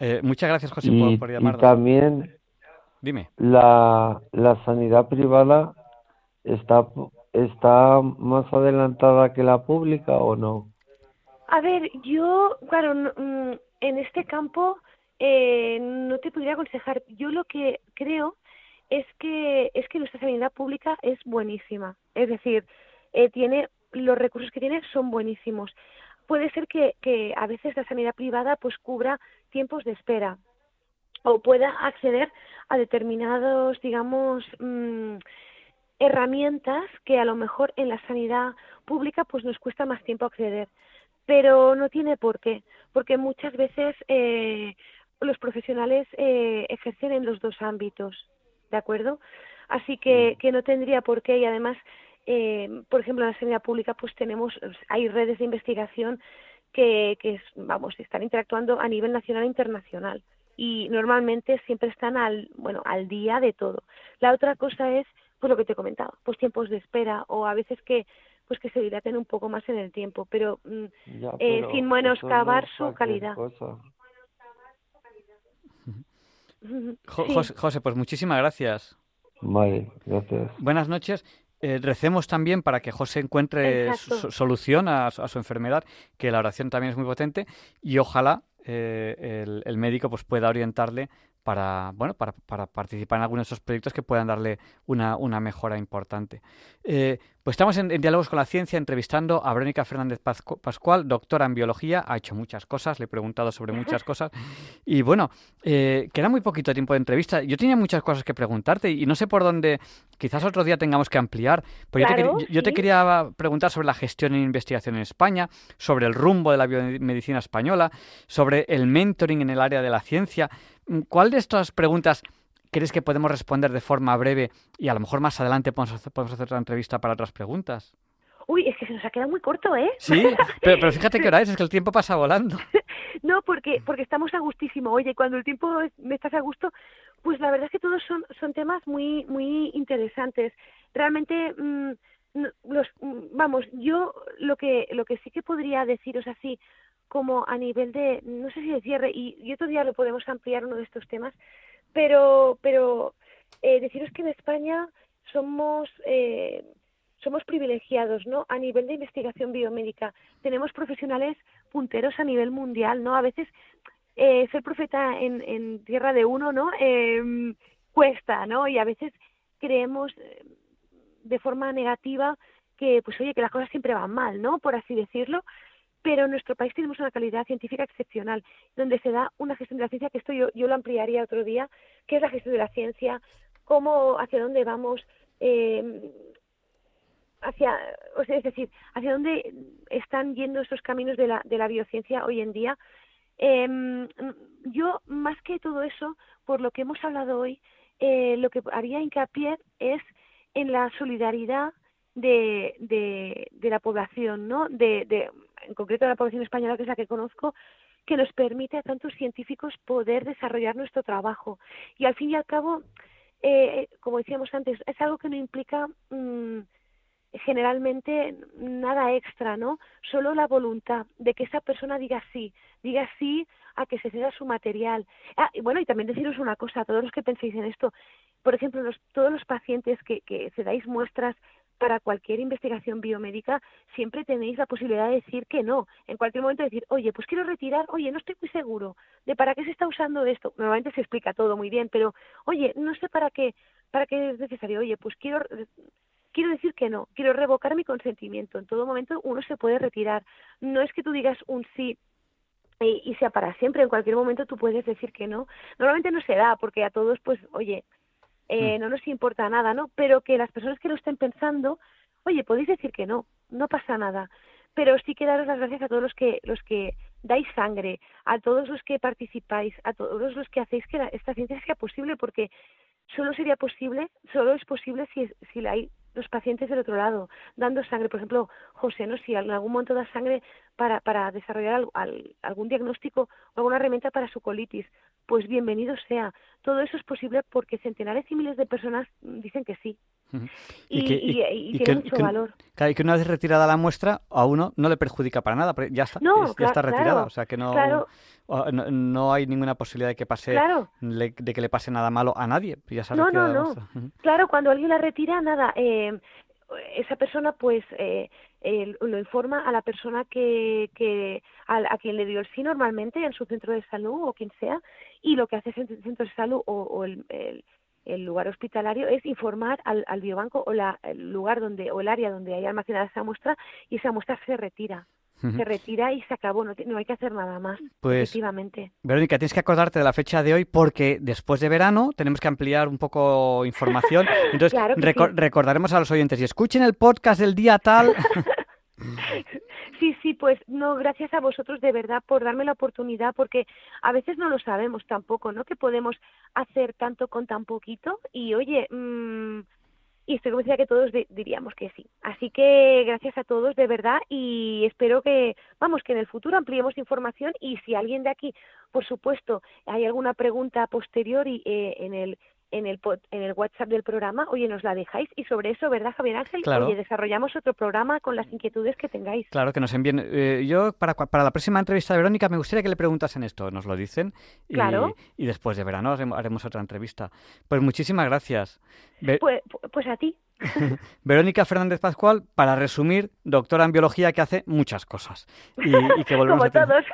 eh, muchas gracias, José, por, por llamarnos. Y también, dime. La, la sanidad privada está, está más adelantada que la pública o no? A ver, yo, claro, mm, en este campo eh, no te podría aconsejar. Yo lo que creo es que es que nuestra sanidad pública es buenísima. Es decir, eh, tiene los recursos que tiene son buenísimos puede ser que, que a veces la sanidad privada pues cubra tiempos de espera o pueda acceder a determinados, digamos, mm, herramientas que a lo mejor en la sanidad pública pues nos cuesta más tiempo acceder. Pero no tiene por qué, porque muchas veces eh, los profesionales eh, ejercen en los dos ámbitos, ¿de acuerdo? Así que, mm. que no tendría por qué y además eh, por ejemplo, en la sanidad pública, pues tenemos, hay redes de investigación que, que vamos, están interactuando a nivel nacional e internacional y normalmente siempre están al, bueno, al día de todo. La otra cosa es, pues lo que te he comentado, pues tiempos de espera o a veces que pues que se dilaten un poco más en el tiempo, pero, mm, eh, sin menoscabar su calidad. José, pues muchísimas gracias. Vale, gracias. Buenas noches. Eh, recemos también para que José encuentre solución a, su enfermedad, que la oración también es muy potente y ojalá eh, el, el, médico pues pueda orientarle para, bueno, para, para, participar en algunos de esos proyectos que puedan darle una, una mejora importante. Eh, pues estamos en, Diálogos con la Ciencia entrevistando a Verónica Fernández Pascual, doctora en biología, ha hecho muchas cosas, le he preguntado sobre muchas [LAUGHS] cosas y bueno, eh, queda muy poquito tiempo de entrevista. Yo tenía muchas cosas que preguntarte y no sé por dónde, quizás otro día tengamos que ampliar, pero yo, te, quería preguntar sobre la gestión e investigación en España, sobre el rumbo de la biomedicina española, sobre el mentoring en el área de la ciencia. ¿Cuál de estas preguntas crees que podemos responder de forma breve y a lo mejor más adelante podemos hacer, podemos hacer otra entrevista para otras preguntas? Uy, es que se nos ha quedado muy corto, ¿eh? Sí, [LAUGHS] pero, fíjate qué hora es, es que el tiempo pasa volando. [LAUGHS] no, porque porque estamos a gustísimo. Oye, cuando el tiempo me estás a gusto, pues la verdad es que todos son son temas muy muy interesantes. Realmente mm, los mm, vamos, yo lo que lo que sí que podría deciros así como a nivel de, no sé si de cierre, y, y otro día lo podemos ampliar uno de estos temas, pero, pero eh, deciros que en España somos, eh, somos privilegiados, ¿no? A nivel de investigación biomédica. Tenemos profesionales punteros a nivel mundial, ¿no? A veces eh, ser profeta en, en tierra de uno, ¿no? Eh, cuesta, ¿no? Y a veces creemos eh, de forma negativa que, pues oye, que las cosas siempre van mal, ¿no? Por así decirlo pero en nuestro país tenemos una calidad científica excepcional, donde se da una gestión de la ciencia, que esto yo, yo lo ampliaría otro día, que es la gestión de la ciencia, cómo, hacia dónde vamos, eh, hacia, o sea, es decir, hacia dónde están yendo estos caminos de la, de la biociencia hoy en día. Eh, yo, más que todo eso, por lo que hemos hablado hoy, eh, lo que haría hincapié es en la solidaridad de, de, la población, ¿no? De, en concreto la población española, que es la que conozco, que nos permite a tantos científicos poder desarrollar nuestro trabajo. Y al fin y al cabo, eh, como decíamos antes, es algo que no implica mm, generalmente nada extra, ¿no? Solo la voluntad de que esa persona diga sí, diga sí a que se ceda su material. Ah, y bueno, y también deciros una cosa, a todos los que penséis en esto, por ejemplo, todos los pacientes que, que se dais muestras para cualquier investigación biomédica siempre tenéis la posibilidad de decir que no. En cualquier momento decir, oye, pues quiero retirar, oye, no estoy muy seguro de para qué se está usando esto. Normalmente se explica todo muy bien, pero oye, no sé para qué, para qué es necesario. Oye, pues quiero quiero decir que no, quiero revocar mi consentimiento. En todo momento uno se puede retirar. No es que tú digas un sí y, sea para siempre. En cualquier momento tú puedes decir que no. Normalmente no se da porque a todos, pues, oye, eh, mm. no nos importa nada, ¿no? Pero que las personas que lo estén pensando, oye, podéis decir que no, no pasa nada. Pero sí que daros las gracias a todos los que, los que dais sangre, a todos los que participáis, a todos los que hacéis que esta ciencia sea posible, porque solo sería posible, solo es posible si, si la hay los pacientes del otro lado, dando sangre. Por ejemplo, José, ¿no? si en algún momento da sangre para, para desarrollar algún diagnóstico o alguna herramienta para su colitis, pues bienvenido sea. Todo eso es posible porque centenares y miles de personas dicen que sí. Y, tiene mucho valor. Claro, y que una vez retirada la muestra, a uno no le perjudica para nada, ya está, ya está retirada. o sea que no, no, hay ninguna posibilidad de que pase de que le pase nada malo a nadie. Ya no, no, no. Claro, cuando alguien la retira, nada. Eh, esa persona pues eh, lo informa a la persona que, que a, quien le dio el sí normalmente en su centro de salud o quien sea y lo que hace ese centro de salud o, el, el, lugar hospitalario es informar al, al biobanco o la, el lugar donde o el área donde hay almacenada esa muestra y esa muestra se retira se retira y se acabó, no, no, hay que hacer nada más, pues, efectivamente. Verónica, tienes que acordarte de la fecha de hoy porque después de verano tenemos que ampliar un poco información. [LAUGHS] Entonces, recordaremos a los oyentes y escuchen el podcast del día tal. [LAUGHS] Sí, sí, pues no, gracias a vosotros de verdad por darme la oportunidad, porque a veces no lo sabemos tampoco, ¿no? Que podemos hacer tanto con tan poquito y oye, mmm, y estoy convencida que todos diríamos que sí. Así que gracias a todos de verdad y espero que, vamos, que en el futuro ampliemos información y si alguien de aquí, por supuesto, hay alguna pregunta posterior y, eh, en el en el, en el WhatsApp del programa, oye, nos la dejáis y sobre eso, ¿verdad, Javier Ángel? Claro. Oye, desarrollamos otro programa con las inquietudes que tengáis. Claro, que nos envíen. Eh, yo, para, para la próxima entrevista de Verónica, me gustaría que le preguntasen esto, nos lo dicen. Y, claro. y después de verano haremos otra entrevista. Pues muchísimas gracias. pues, pues a ti. [LAUGHS] Verónica Fernández Pascual, para resumir, doctora en biología que hace muchas cosas. Y, que [LAUGHS] volvemos Como a todos.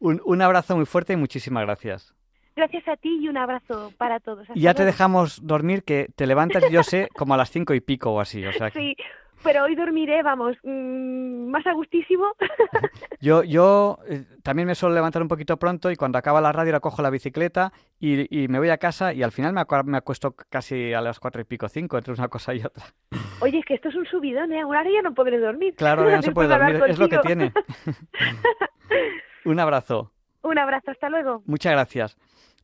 Un, un abrazo muy fuerte y muchísimas gracias. Gracias a ti y un abrazo para todos. y ya te dejamos dormir, que te levantas, yo sé, como a las cinco y pico o así. O sea Sí, pero hoy dormiré, vamos, mmm, más a gustísimo. [LAUGHS] Yo, yo eh, también me suelo levantar un poquito pronto y cuando acaba la radio la cojo la bicicleta y, y me voy a casa y al final me, acu me, acuesto casi a las cuatro y pico, cinco, entre una cosa y otra. Oye, es que esto es un subidón, ¿eh? Ahora ya no podré dormir. Claro, ya no se puede dormir, es lo que tiene. [LAUGHS] [LAUGHS] un abrazo. Un abrazo, hasta luego. Muchas gracias.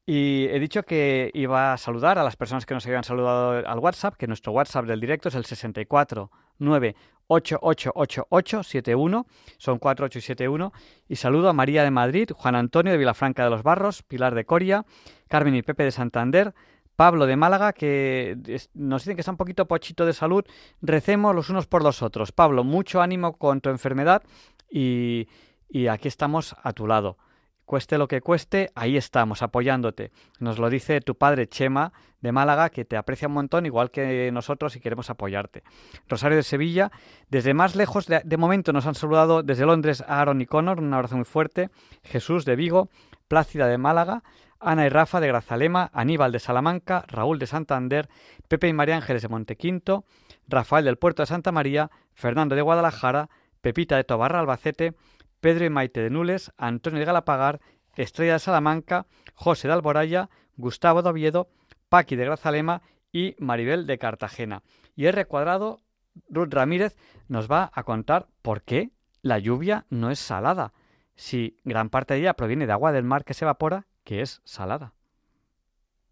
Y he dicho que iba a saludar a las personas que nos habían saludado al WhatsApp, que nuestro WhatsApp del directo es el 64 9888871, son 4871. Y saludo a María de Madrid, Juan Antonio de Vilafranca de los Barros, Pilar de Coria, Carmen y Pepe de Santander, Pablo de Málaga, que nos dicen que está un poquito pochito de salud. Recemos los unos por los otros. Pablo, mucho ánimo con tu enfermedad y aquí estamos a tu lado. Cueste lo que cueste, ahí estamos, apoyándote. Nos lo dice tu padre Chema de Málaga, que te aprecia un montón, igual que nosotros, y queremos apoyarte. Rosario de Sevilla, desde más lejos, de, momento nos han saludado desde Londres Aaron y Connor, un abrazo muy fuerte. Jesús de Vigo, Plácida de Málaga, Ana y Rafa de Grazalema, Aníbal de Salamanca, Raúl de Santander, Pepe y María Ángeles de Montequinto, Rafael del Puerto de Santa María, Fernando de Guadalajara, Pepita de Tobarra Albacete, Pedro y Maite de Nules, Antonio de Galapagar, Estrella de Salamanca, José de Alboraya, Gustavo de Oviedo, Paqui de Grazalema y Maribel de Cartagena. Y R cuadrado, Ruth Ramírez nos va a contar por qué la lluvia no es salada, si gran parte de ella proviene de agua del mar que se evapora, que es salada.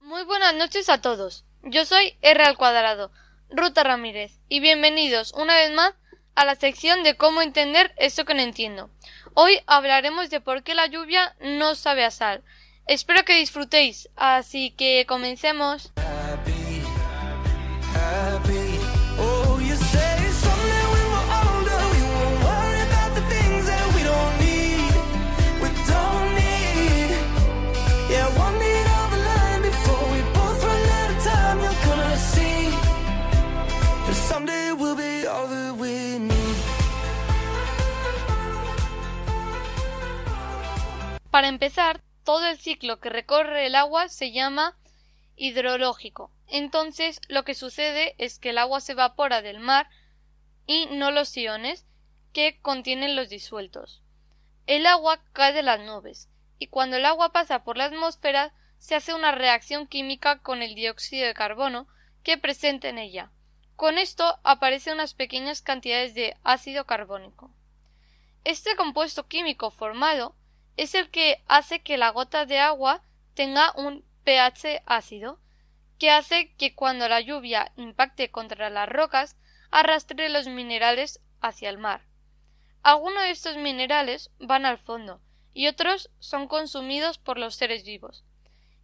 Muy buenas noches a todos. Yo soy R al cuadrado, Ruta Ramírez, y bienvenidos una vez más a la sección de cómo entender eso que no entiendo. Hoy hablaremos de por qué la lluvia no sabe a sal. Espero que disfrutéis, así que comencemos. Para empezar, todo el ciclo que recorre el agua se llama hidrológico. Entonces, lo que sucede es que el agua se evapora del mar y no los iones que contienen los disueltos. El agua cae de las nubes y cuando el agua pasa por la atmósfera se hace una reacción química con el dióxido de carbono que presenta en ella. Con esto aparecen unas pequeñas cantidades de ácido carbónico. Este compuesto químico formado es el que hace que la gota de agua tenga un pH ácido, que hace que cuando la lluvia impacte contra las rocas arrastre los minerales hacia el mar. Algunos de estos minerales van al fondo y otros son consumidos por los seres vivos.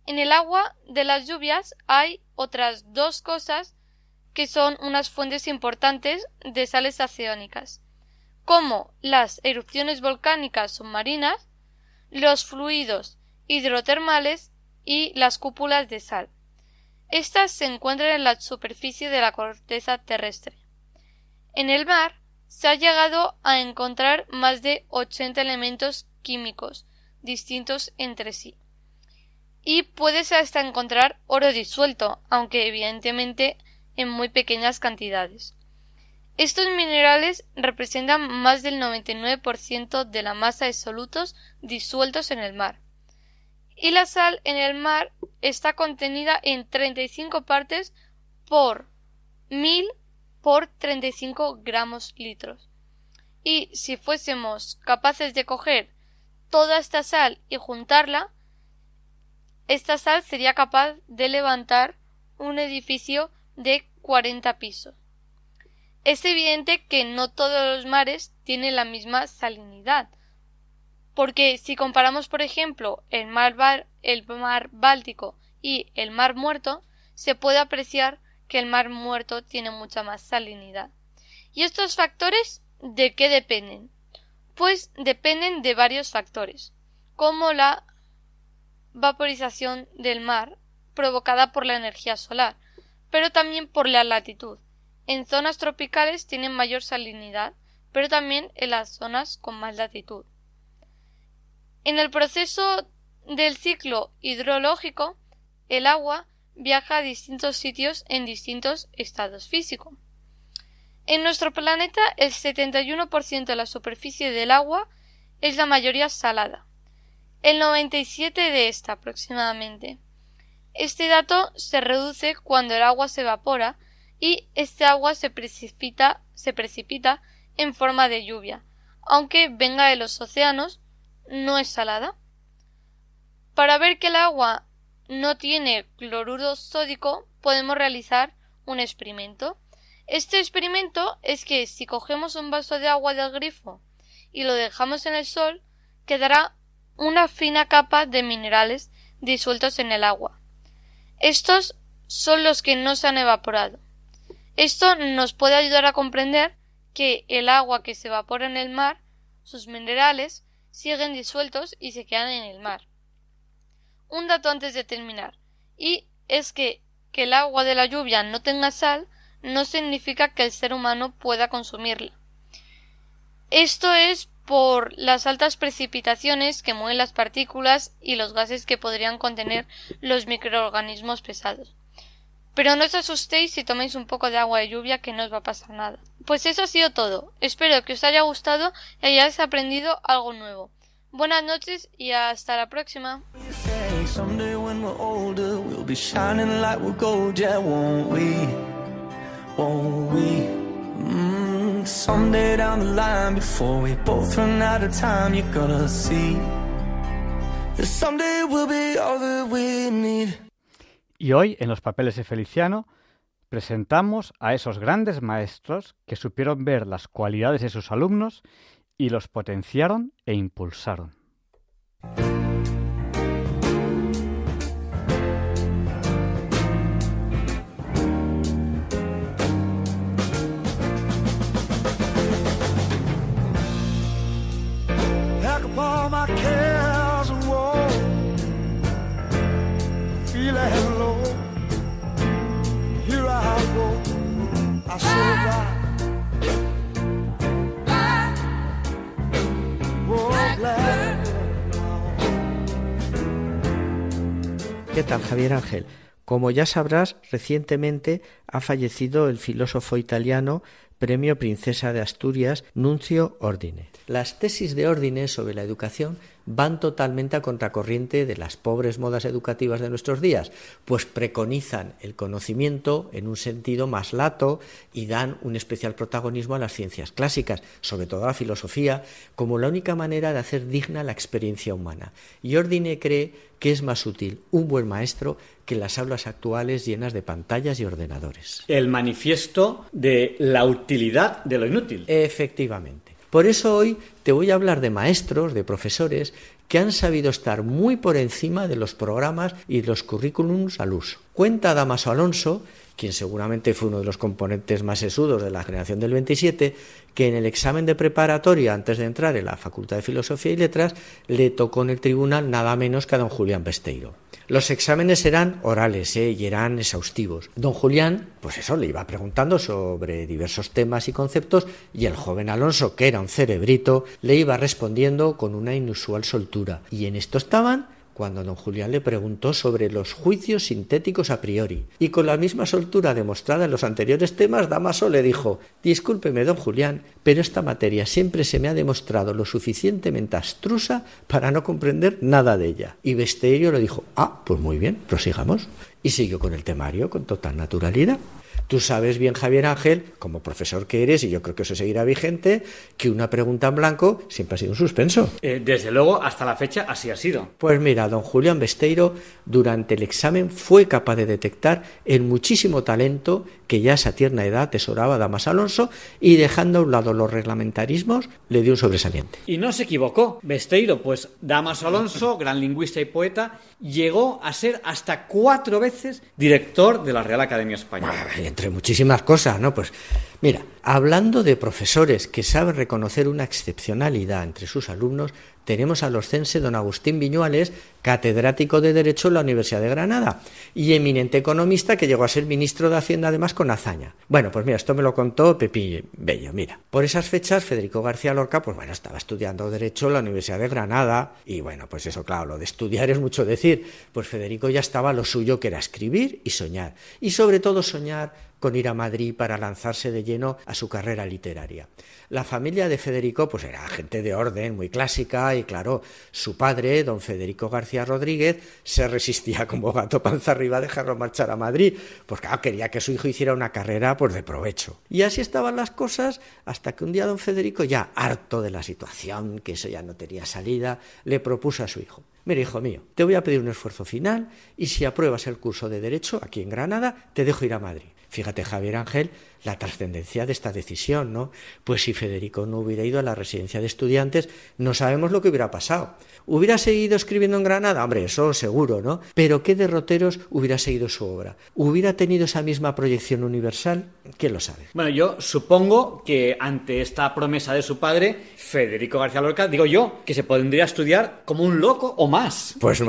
En el agua de las lluvias hay otras dos cosas que son unas fuentes importantes de sales oceánicas, como las erupciones volcánicas submarinas los fluidos hidrotermales y las cúpulas de sal. Estas se encuentran en la superficie de la corteza terrestre. En el mar se ha llegado a encontrar más de 80 elementos químicos distintos entre sí. Y puedes hasta encontrar oro disuelto, aunque evidentemente en muy pequeñas cantidades. Estos minerales representan más del 99% de la masa de solutos disueltos en el mar. Y la sal en el mar está contenida en 35 partes por 1000 por 35 gramos litros. Y si fuésemos capaces de coger toda esta sal y juntarla, esta sal sería capaz de levantar un edificio de 40 pisos. Es evidente que no todos los mares tienen la misma salinidad, porque si comparamos, por ejemplo, el mar, el mar Báltico y el mar Muerto, se puede apreciar que el mar Muerto tiene mucha más salinidad. ¿Y estos factores de qué dependen? Pues dependen de varios factores, como la vaporización del mar provocada por la energía solar, pero también por la latitud. En zonas tropicales tienen mayor salinidad, pero también en las zonas con más latitud. En el proceso del ciclo hidrológico, el agua viaja a distintos sitios en distintos estados físicos. En nuestro planeta, el 71% de la superficie del agua es la mayoría salada, el 97% de esta aproximadamente. Este dato se reduce cuando el agua se evapora y este agua se precipita, se precipita en forma de lluvia, aunque venga de los océanos no es salada. Para ver que el agua no tiene cloruro sódico, podemos realizar un experimento. Este experimento es que si cogemos un vaso de agua del grifo y lo dejamos en el sol, quedará una fina capa de minerales disueltos en el agua. Estos son los que no se han evaporado. Esto nos puede ayudar a comprender que el agua que se evapora en el mar, sus minerales, siguen disueltos y se quedan en el mar. Un dato antes de terminar, y es que que el agua de la lluvia no tenga sal no significa que el ser humano pueda consumirla. Esto es por las altas precipitaciones que mueven las partículas y los gases que podrían contener los microorganismos pesados. Pero no os asustéis si tomáis un poco de agua de lluvia que no os va a pasar nada. Pues eso ha sido todo. Espero que os haya gustado y hayáis aprendido algo nuevo. Buenas noches y hasta la próxima. Y hoy, en los papeles de Feliciano, presentamos a esos grandes maestros que supieron ver las cualidades de sus alumnos y los potenciaron e impulsaron. ¿Qué tal, Javier Ángel? Como ya sabrás, recientemente ha fallecido el filósofo italiano Premio Princesa de Asturias, Nuncio Ordine. Las tesis de Ordine sobre la educación van totalmente a contracorriente de las pobres modas educativas de nuestros días, pues preconizan el conocimiento en un sentido más lato y dan un especial protagonismo a las ciencias clásicas, sobre todo a la filosofía, como la única manera de hacer digna la experiencia humana. Y Ordine cree que es más útil un buen maestro que las aulas actuales llenas de pantallas y ordenadores. El manifiesto de la utilidad de lo inútil. Efectivamente. Por eso hoy te voy a hablar de maestros, de profesores, que han sabido estar muy por encima de los programas y los currículums al uso. Cuenta Damaso Alonso, quien seguramente fue uno de los componentes más sesudos de la generación del 27, que en el examen de preparatoria antes de entrar en la Facultad de Filosofía y Letras le tocó en el tribunal nada menos que a don Julián Besteiro. Los exámenes eran orales ¿eh? y eran exhaustivos. Don Julián, pues eso, le iba preguntando sobre diversos temas y conceptos y el joven Alonso, que era un cerebrito, le iba respondiendo con una inusual soltura. Y en esto estaban cuando don Julián le preguntó sobre los juicios sintéticos a priori. Y con la misma soltura demostrada en los anteriores temas, Damaso le dijo Discúlpeme, don Julián, pero esta materia siempre se me ha demostrado lo suficientemente astrusa para no comprender nada de ella. Y Besterio le dijo Ah, pues muy bien, prosigamos. Y siguió con el temario con total naturalidad. Tú sabes bien, Javier Ángel, como profesor que eres, y yo creo que eso seguirá vigente, que una pregunta en blanco siempre ha sido un suspenso. Eh, desde luego, hasta la fecha así ha sido. Pues mira, don Julián Besteiro durante el examen fue capaz de detectar el muchísimo talento que ya a esa tierna edad atesoraba Damas Alonso y dejando a un lado los reglamentarismos le dio un sobresaliente. Y no se equivocó. Besteiro, pues Damas Alonso, gran lingüista y poeta, llegó a ser hasta cuatro veces director de la Real Academia Española. Entre muchísimas cosas, ¿no? Pues mira, hablando de profesores que saben reconocer una excepcionalidad entre sus alumnos, tenemos al oscense don Agustín Viñuales, catedrático de Derecho en la Universidad de Granada y eminente economista que llegó a ser ministro de Hacienda además con hazaña. Bueno, pues mira, esto me lo contó Pepi Bello. Mira, por esas fechas Federico García Lorca, pues bueno, estaba estudiando Derecho en la Universidad de Granada y bueno, pues eso, claro, lo de estudiar [LAUGHS] es mucho decir. Pues Federico ya estaba lo suyo que era escribir y soñar. Y sobre todo soñar con ir a Madrid para lanzarse de lleno a su carrera literaria. La familia de Federico pues era gente de orden, muy clásica y claro, su padre, don Federico García Rodríguez, se resistía como gato panza arriba a dejarlo marchar a Madrid, pues claro, quería que su hijo hiciera una carrera pues de provecho. Y así estaban las cosas hasta que un día don Federico, ya harto de la situación, que eso ya no tenía salida, le propuso a su hijo, Mira, hijo mío, te voy a pedir un esfuerzo final y si apruebas el curso de Derecho aquí en Granada, te dejo ir a Madrid. Fíjate, Javier Ángel, la trascendencia de esta decisión, ¿no? Pues si Federico no hubiera ido a la residencia de estudiantes, no sabemos lo que hubiera pasado. ¿Hubiera seguido escribiendo en Granada? Hombre, eso seguro, ¿no? Pero ¿qué derroteros hubiera seguido su obra? ¿Hubiera tenido esa misma proyección universal? ¿Quién lo sabe? Bueno, yo supongo que ante esta promesa de su padre, Federico García Lorca, digo yo, que se pondría a estudiar como un loco o más. Pues,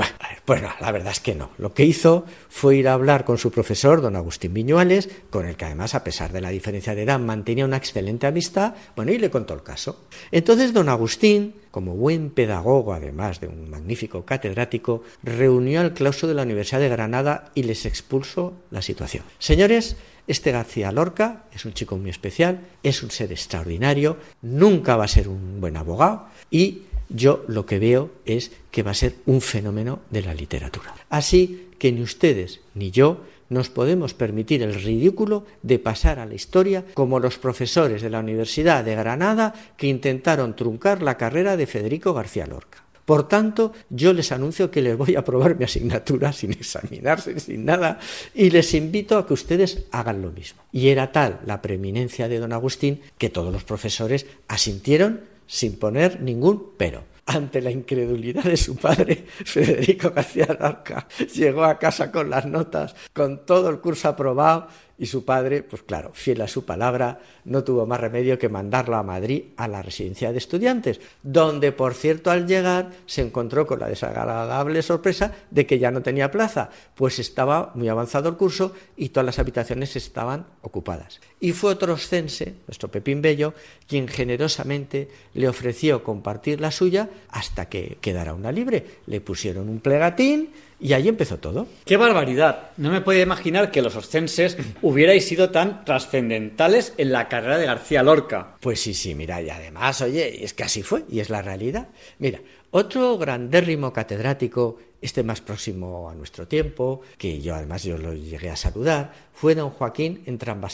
pues no, la verdad es que no. Lo que hizo fue ir a hablar con su profesor, don Agustín Viñuales, con el que además, a pesar de la diferencia de edad, mantenía una excelente amistad, bueno, y le contó el caso. Entonces, don Agustín, como buen pedagogo, además de un magnífico catedrático, reunió al claustro de la Universidad de Granada y les expulsó la situación. Señores, este García Lorca es un chico muy especial, es un ser extraordinario, nunca va a ser un buen abogado y yo lo que veo es que va a ser un fenómeno de la literatura. Así que ni ustedes ni yo nos podemos permitir el ridículo de pasar a la historia como los profesores de la Universidad de Granada que intentaron truncar la carrera de Federico García Lorca. Por tanto, yo les anuncio que les voy a aprobar mi asignatura [LAUGHS] sin examinarse, sin nada, y les invito a que ustedes hagan lo mismo. Y era tal la preeminencia de don Agustín que todos los profesores asintieron sin poner ningún pero ante la incredulidad de su padre, [LAUGHS] Federico García Lorca llegó a casa con las notas, con todo el curso aprobado y su padre, pues claro, fiel a su palabra, no tuvo más remedio que mandarlo a Madrid a la residencia de estudiantes, donde, por cierto, al llegar se encontró con la desagradable sorpresa de que ya no tenía plaza, pues estaba muy avanzado el curso y todas las habitaciones estaban ocupadas. Y fue otro oscense, nuestro Pepín Bello, quien generosamente le ofreció compartir la suya hasta que quedara una libre. Le pusieron un plegatín, y ahí empezó todo. ¡Qué barbaridad! No me podía imaginar que los oscenses [LAUGHS] hubierais sido tan trascendentales en la carrera de García Lorca. Pues sí, sí, mira, y además, oye, es que así fue, y es la realidad. Mira, otro grandérrimo catedrático, este más próximo a nuestro tiempo, que yo además yo lo llegué a saludar, fue don Joaquín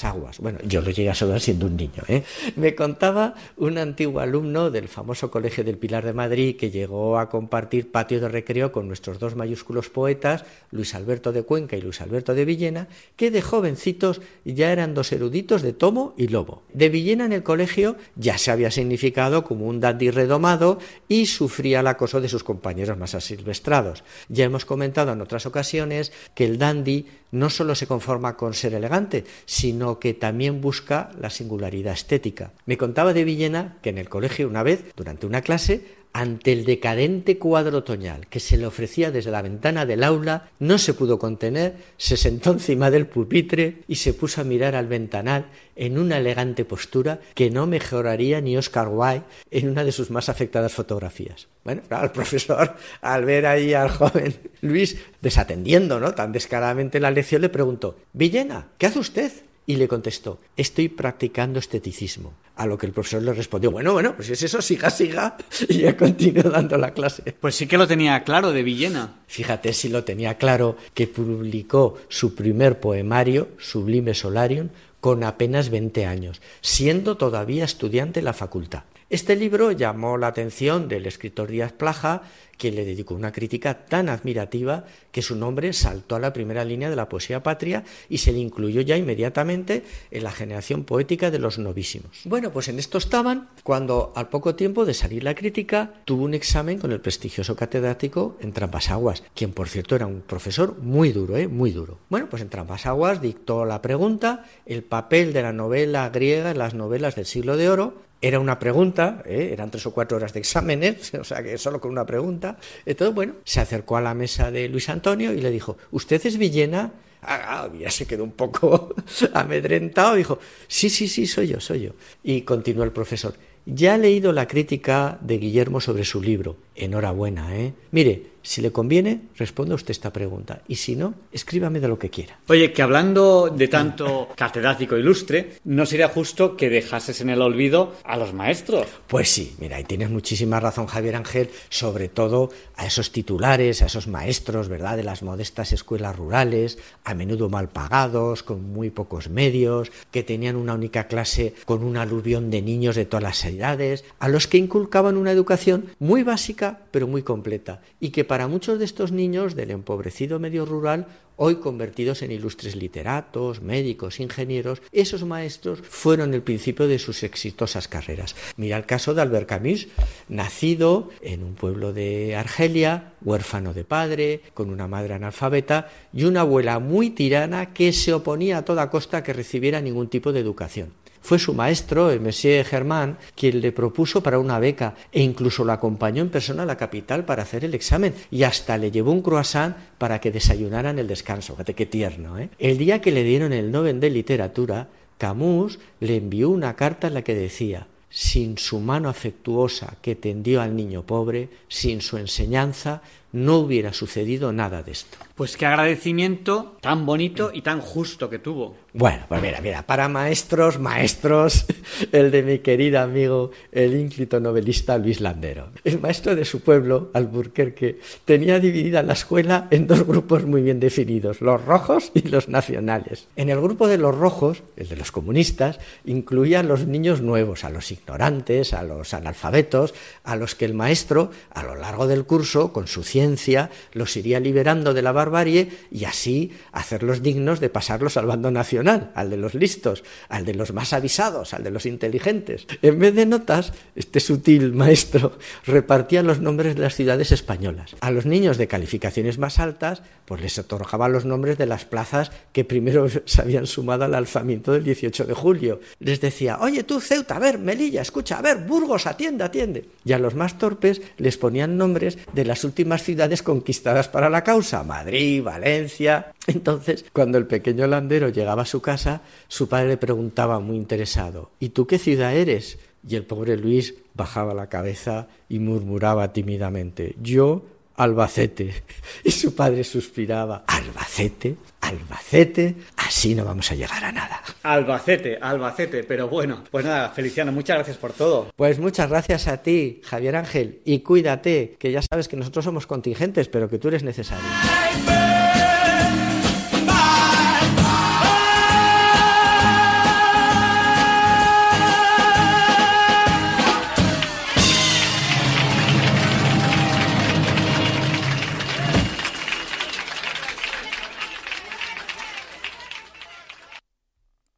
Aguas. Bueno, yo lo llegué a saludar siendo un niño. ¿eh? Me contaba un antiguo alumno del famoso Colegio del Pilar de Madrid que llegó a compartir patio de recreo con nuestros dos mayúsculos poetas, Luis Alberto de Cuenca y Luis Alberto de Villena, que de jovencitos ya eran dos eruditos de tomo y lobo. De Villena en el colegio ya se había significado como un dandy redomado y sufría el acoso de sus compañeros más asilvestrados. Ya hemos comentado en otras ocasiones que el dandy no solo se conforma con ser elegante, sino que también busca la singularidad estética. Me contaba de Villena que en el colegio una vez, durante una clase, ante el decadente cuadro otoñal que se le ofrecía desde la ventana del aula, no se pudo contener, se sentó encima del pupitre y se puso a mirar al ventanal en una elegante postura que no mejoraría ni Oscar Wilde en una de sus más afectadas fotografías. Bueno, el profesor, al ver ahí al joven Luis desatendiendo ¿no? tan descaradamente la lección, le preguntó, Villena, ¿qué hace usted? Y le contestó, estoy practicando esteticismo. A lo que el profesor le respondió, bueno, bueno, pues es eso, siga, siga. [LAUGHS] Y ya continuó dando la clase. Pues sí que lo tenía claro, de Villena. Fíjate si lo tenía claro, que publicó su primer poemario, Sublime Solarium, con apenas 20 años, siendo todavía estudiante en la facultad. Este libro llamó la atención del escritor Díaz Plaja, quien le dedicó una crítica tan admirativa que su nombre saltó a la primera línea de la poesía patria y se le incluyó ya inmediatamente en la generación poética de los novísimos. Bueno, pues en esto estaban cuando al poco tiempo de salir la crítica tuvo un examen con el prestigioso catedrático en Trampasaguas, quien por cierto era un profesor muy duro, ¿eh? muy duro. Bueno, pues en Trampasaguas dictó la pregunta, el papel de la novela griega en las novelas del siglo de oro, era una pregunta, ¿eh? eran tres o cuatro horas de exámenes, [LAUGHS] o sea que solo con una pregunta. Entonces, bueno, se acercó a la mesa de Luis Antonio y le dijo, ¿usted es Villena? Ah, ya se quedó un poco [LAUGHS] amedrentado. Dijo, sí, sí, sí, soy yo, soy yo. Y continuó el profesor, ya he leído la crítica de Guillermo sobre su libro. Enhorabuena, ¿eh? Mire, si le conviene, responda usted esta pregunta. Y si no, escríbame de lo que quiera. Oye, que hablando de tanto catedrático ilustre, ¿no sería justo que dejases en el olvido a los maestros? Pues sí, mira, y tienes muchísima razón, Javier Ángel, sobre todo a esos titulares, a esos maestros, ¿verdad?, de las modestas escuelas rurales, a menudo mal pagados, con muy pocos medios, que tenían una única clase con un aluvión de niños de todas las edades, a los que inculcaban una educación muy básica, pero muy completa, y que para muchos de estos niños del empobrecido medio rural, hoy convertidos en ilustres literatos, médicos, ingenieros, esos maestros fueron el principio de sus exitosas carreras. Mira el caso de Albert Camus, nacido en un pueblo de Argelia, huérfano de padre, con una madre analfabeta y una abuela muy tirana que se oponía a toda costa a que recibiera ningún tipo de educación. Fue su maestro, el Monsieur Germain, quien le propuso para una beca e incluso lo acompañó en persona a la capital para hacer el examen y hasta le llevó un croissant para que desayunara en el descanso. Fíjate qué tierno, ¿eh? El día que le dieron el Nobel de Literatura, Camus le envió una carta en la que decía sin su mano afectuosa que tendió al niño pobre, sin su enseñanza, no hubiera sucedido nada de esto. Pues qué agradecimiento tan bonito y tan justo que tuvo. Bueno, pues mira, mira, para maestros, maestros, [LAUGHS] el de mi querido amigo, el ínclito novelista Luis Landero. El maestro de su pueblo, Alburquerque, tenía dividida la escuela en dos grupos muy bien definidos, los rojos y los nacionales. En el grupo de los rojos, el de los comunistas, incluía a los niños nuevos, a los ignorantes, a los analfabetos, a los que el maestro, a lo largo del curso, con su ciencia, los iría liberando de la barbarie y así hacerlos dignos de pasarlos al bando nacional, al de los listos, al de los más avisados, al de los inteligentes. En vez de notas, este sutil maestro repartía los nombres de las ciudades españolas. A los niños de calificaciones más altas, pues les otorgaba los nombres de las plazas que primero [LAUGHS] se habían sumado al alzamiento del 18 de julio. Les decía, oye tú Ceuta, a ver, Melilla, escucha, a ver, Burgos, atiende, atiende. Y a los más torpes les ponían nombres de las últimas ciudades conquistadas para la causa, Madrid, Valencia. [LAUGHS] Entonces, cuando el pequeño landero llegaba a su casa, su padre le preguntaba muy interesado, ¿y tú qué ciudad eres? Y el pobre Luis bajaba la cabeza y murmuraba tímidamente, yo Albacete. Y su padre suspiraba, Albacete, Albacete, así no vamos a llegar a nada. Albacete, Albacete, pero bueno, pues nada, Feliciano, muchas gracias por todo. Pues muchas gracias a ti, Javier Ángel, y cuídate, que ya sabes que nosotros somos contingentes, pero que tú eres necesario.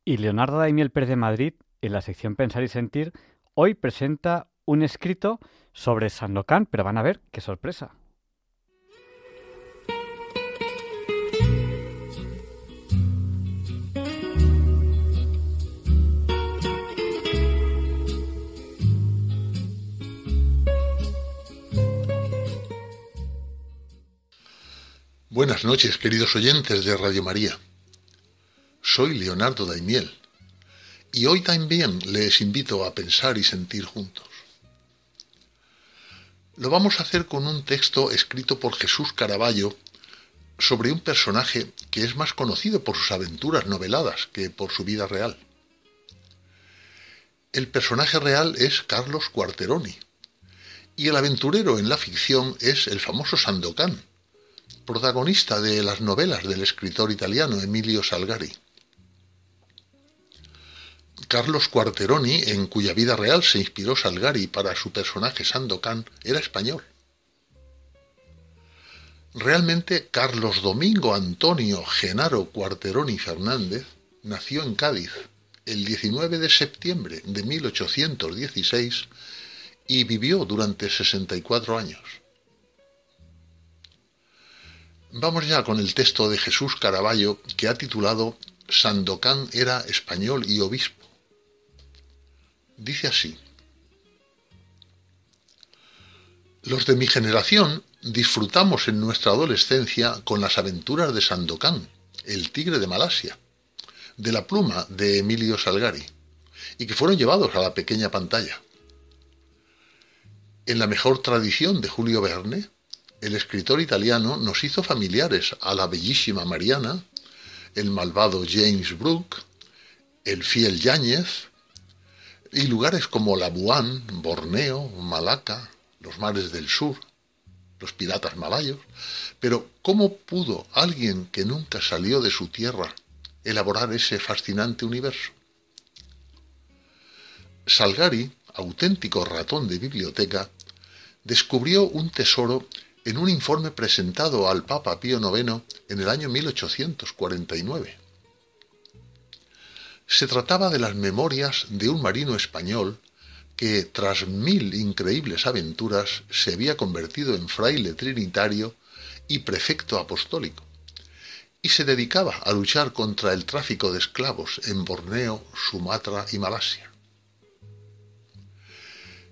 Y Leonardo Daimiel Pérez de Madrid, en la sección Pensar y Sentir, hoy presenta un escrito sobre Sandokan, pero van a ver qué sorpresa. Buenas noches, queridos oyentes de Radio María. Soy Leonardo Daimiel y hoy también les invito a pensar y sentir juntos. Lo vamos a hacer con un texto escrito por Jesús Caraballo sobre un personaje que es más conocido por sus aventuras noveladas que por su vida real. El personaje real es Carlos Quarteroni y el aventurero en la ficción es el famoso Sandokan, protagonista de las novelas del escritor italiano Emilio Salgari. Carlos Quarteroni, en cuya vida real se inspiró Salgari para su personaje Sandokan, era español. Realmente Carlos Domingo Antonio Genaro Quarteroni Fernández nació en Cádiz el 19 de septiembre de 1816 y vivió durante 64 años. Vamos ya con el texto de Jesús Caraballo que ha titulado Sandokan era español y obispo. Dice así. Los de mi generación disfrutamos en nuestra adolescencia con las aventuras de Sandokan, el tigre de Malasia, de la pluma de Emilio Salgari, y que fueron llevados a la pequeña pantalla. En la mejor tradición de Julio Verne, el escritor italiano nos hizo familiares a la bellísima Mariana, el malvado James Brooke, el fiel Yáñez, y lugares como Labuán, Borneo, Malaca, los mares del sur, los piratas malayos, pero ¿cómo pudo alguien que nunca salió de su tierra elaborar ese fascinante universo? Salgari, auténtico ratón de biblioteca, descubrió un tesoro en un informe presentado al Papa Pío IX en el año 1849. Se trataba de las memorias de un marino español que, tras mil increíbles aventuras, se había convertido en fraile trinitario y prefecto apostólico, y se dedicaba a luchar contra el tráfico de esclavos en Borneo, Sumatra y Malasia.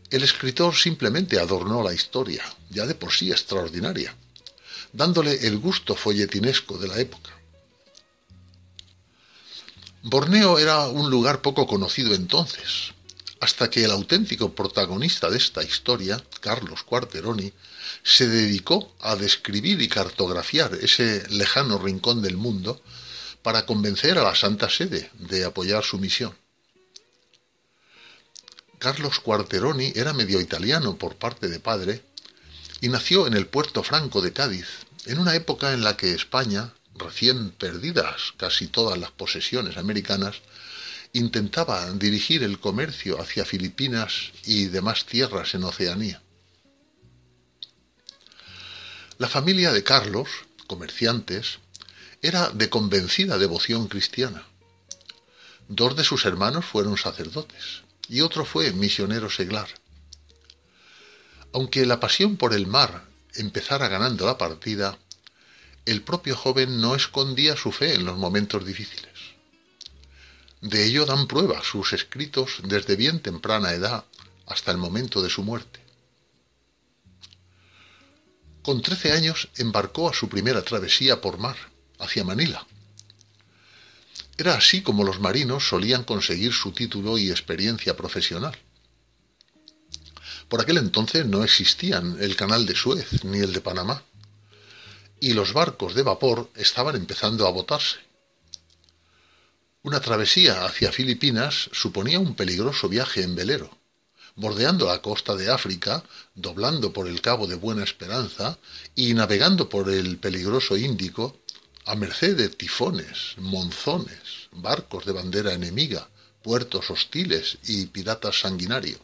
El escritor simplemente adornó la historia, ya de por sí extraordinaria, dándole el gusto folletinesco de la época. Borneo era un lugar poco conocido entonces, hasta que el auténtico protagonista de esta historia, Carlos Quarteroni, se dedicó a describir y cartografiar ese lejano rincón del mundo para convencer a la Santa Sede de apoyar su misión. Carlos Quarteroni era medio italiano por parte de padre y nació en el puerto franco de Cádiz, en una época en la que España, recién perdidas casi todas las posesiones americanas, intentaba dirigir el comercio hacia Filipinas y demás tierras en Oceanía. La familia de Carlos, comerciantes, era de convencida devoción cristiana. Dos de sus hermanos fueron sacerdotes y otro fue misionero seglar. Aunque la pasión por el mar empezara ganando la partida, el propio joven no escondía su fe en los momentos difíciles. De ello dan prueba sus escritos desde bien temprana edad hasta el momento de su muerte. Con trece años embarcó a su primera travesía por mar, hacia Manila, era así como los marinos solían conseguir su título y experiencia profesional. Por aquel entonces no existían el canal de Suez ni el de Panamá, y los barcos de vapor estaban empezando a botarse. Una travesía hacia Filipinas suponía un peligroso viaje en velero, bordeando la costa de África, doblando por el Cabo de Buena Esperanza y navegando por el peligroso Índico a merced de tifones, monzones, barcos de bandera enemiga, puertos hostiles y piratas sanguinarios.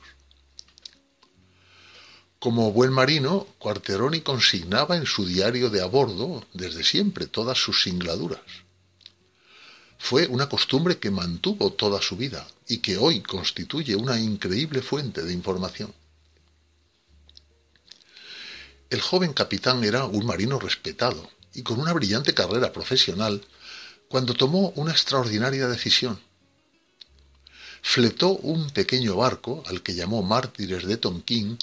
Como buen marino, Quarteroni consignaba en su diario de a bordo desde siempre todas sus singladuras. Fue una costumbre que mantuvo toda su vida y que hoy constituye una increíble fuente de información. El joven capitán era un marino respetado, y con una brillante carrera profesional cuando tomó una extraordinaria decisión. Fletó un pequeño barco al que llamó Mártires de Tonquín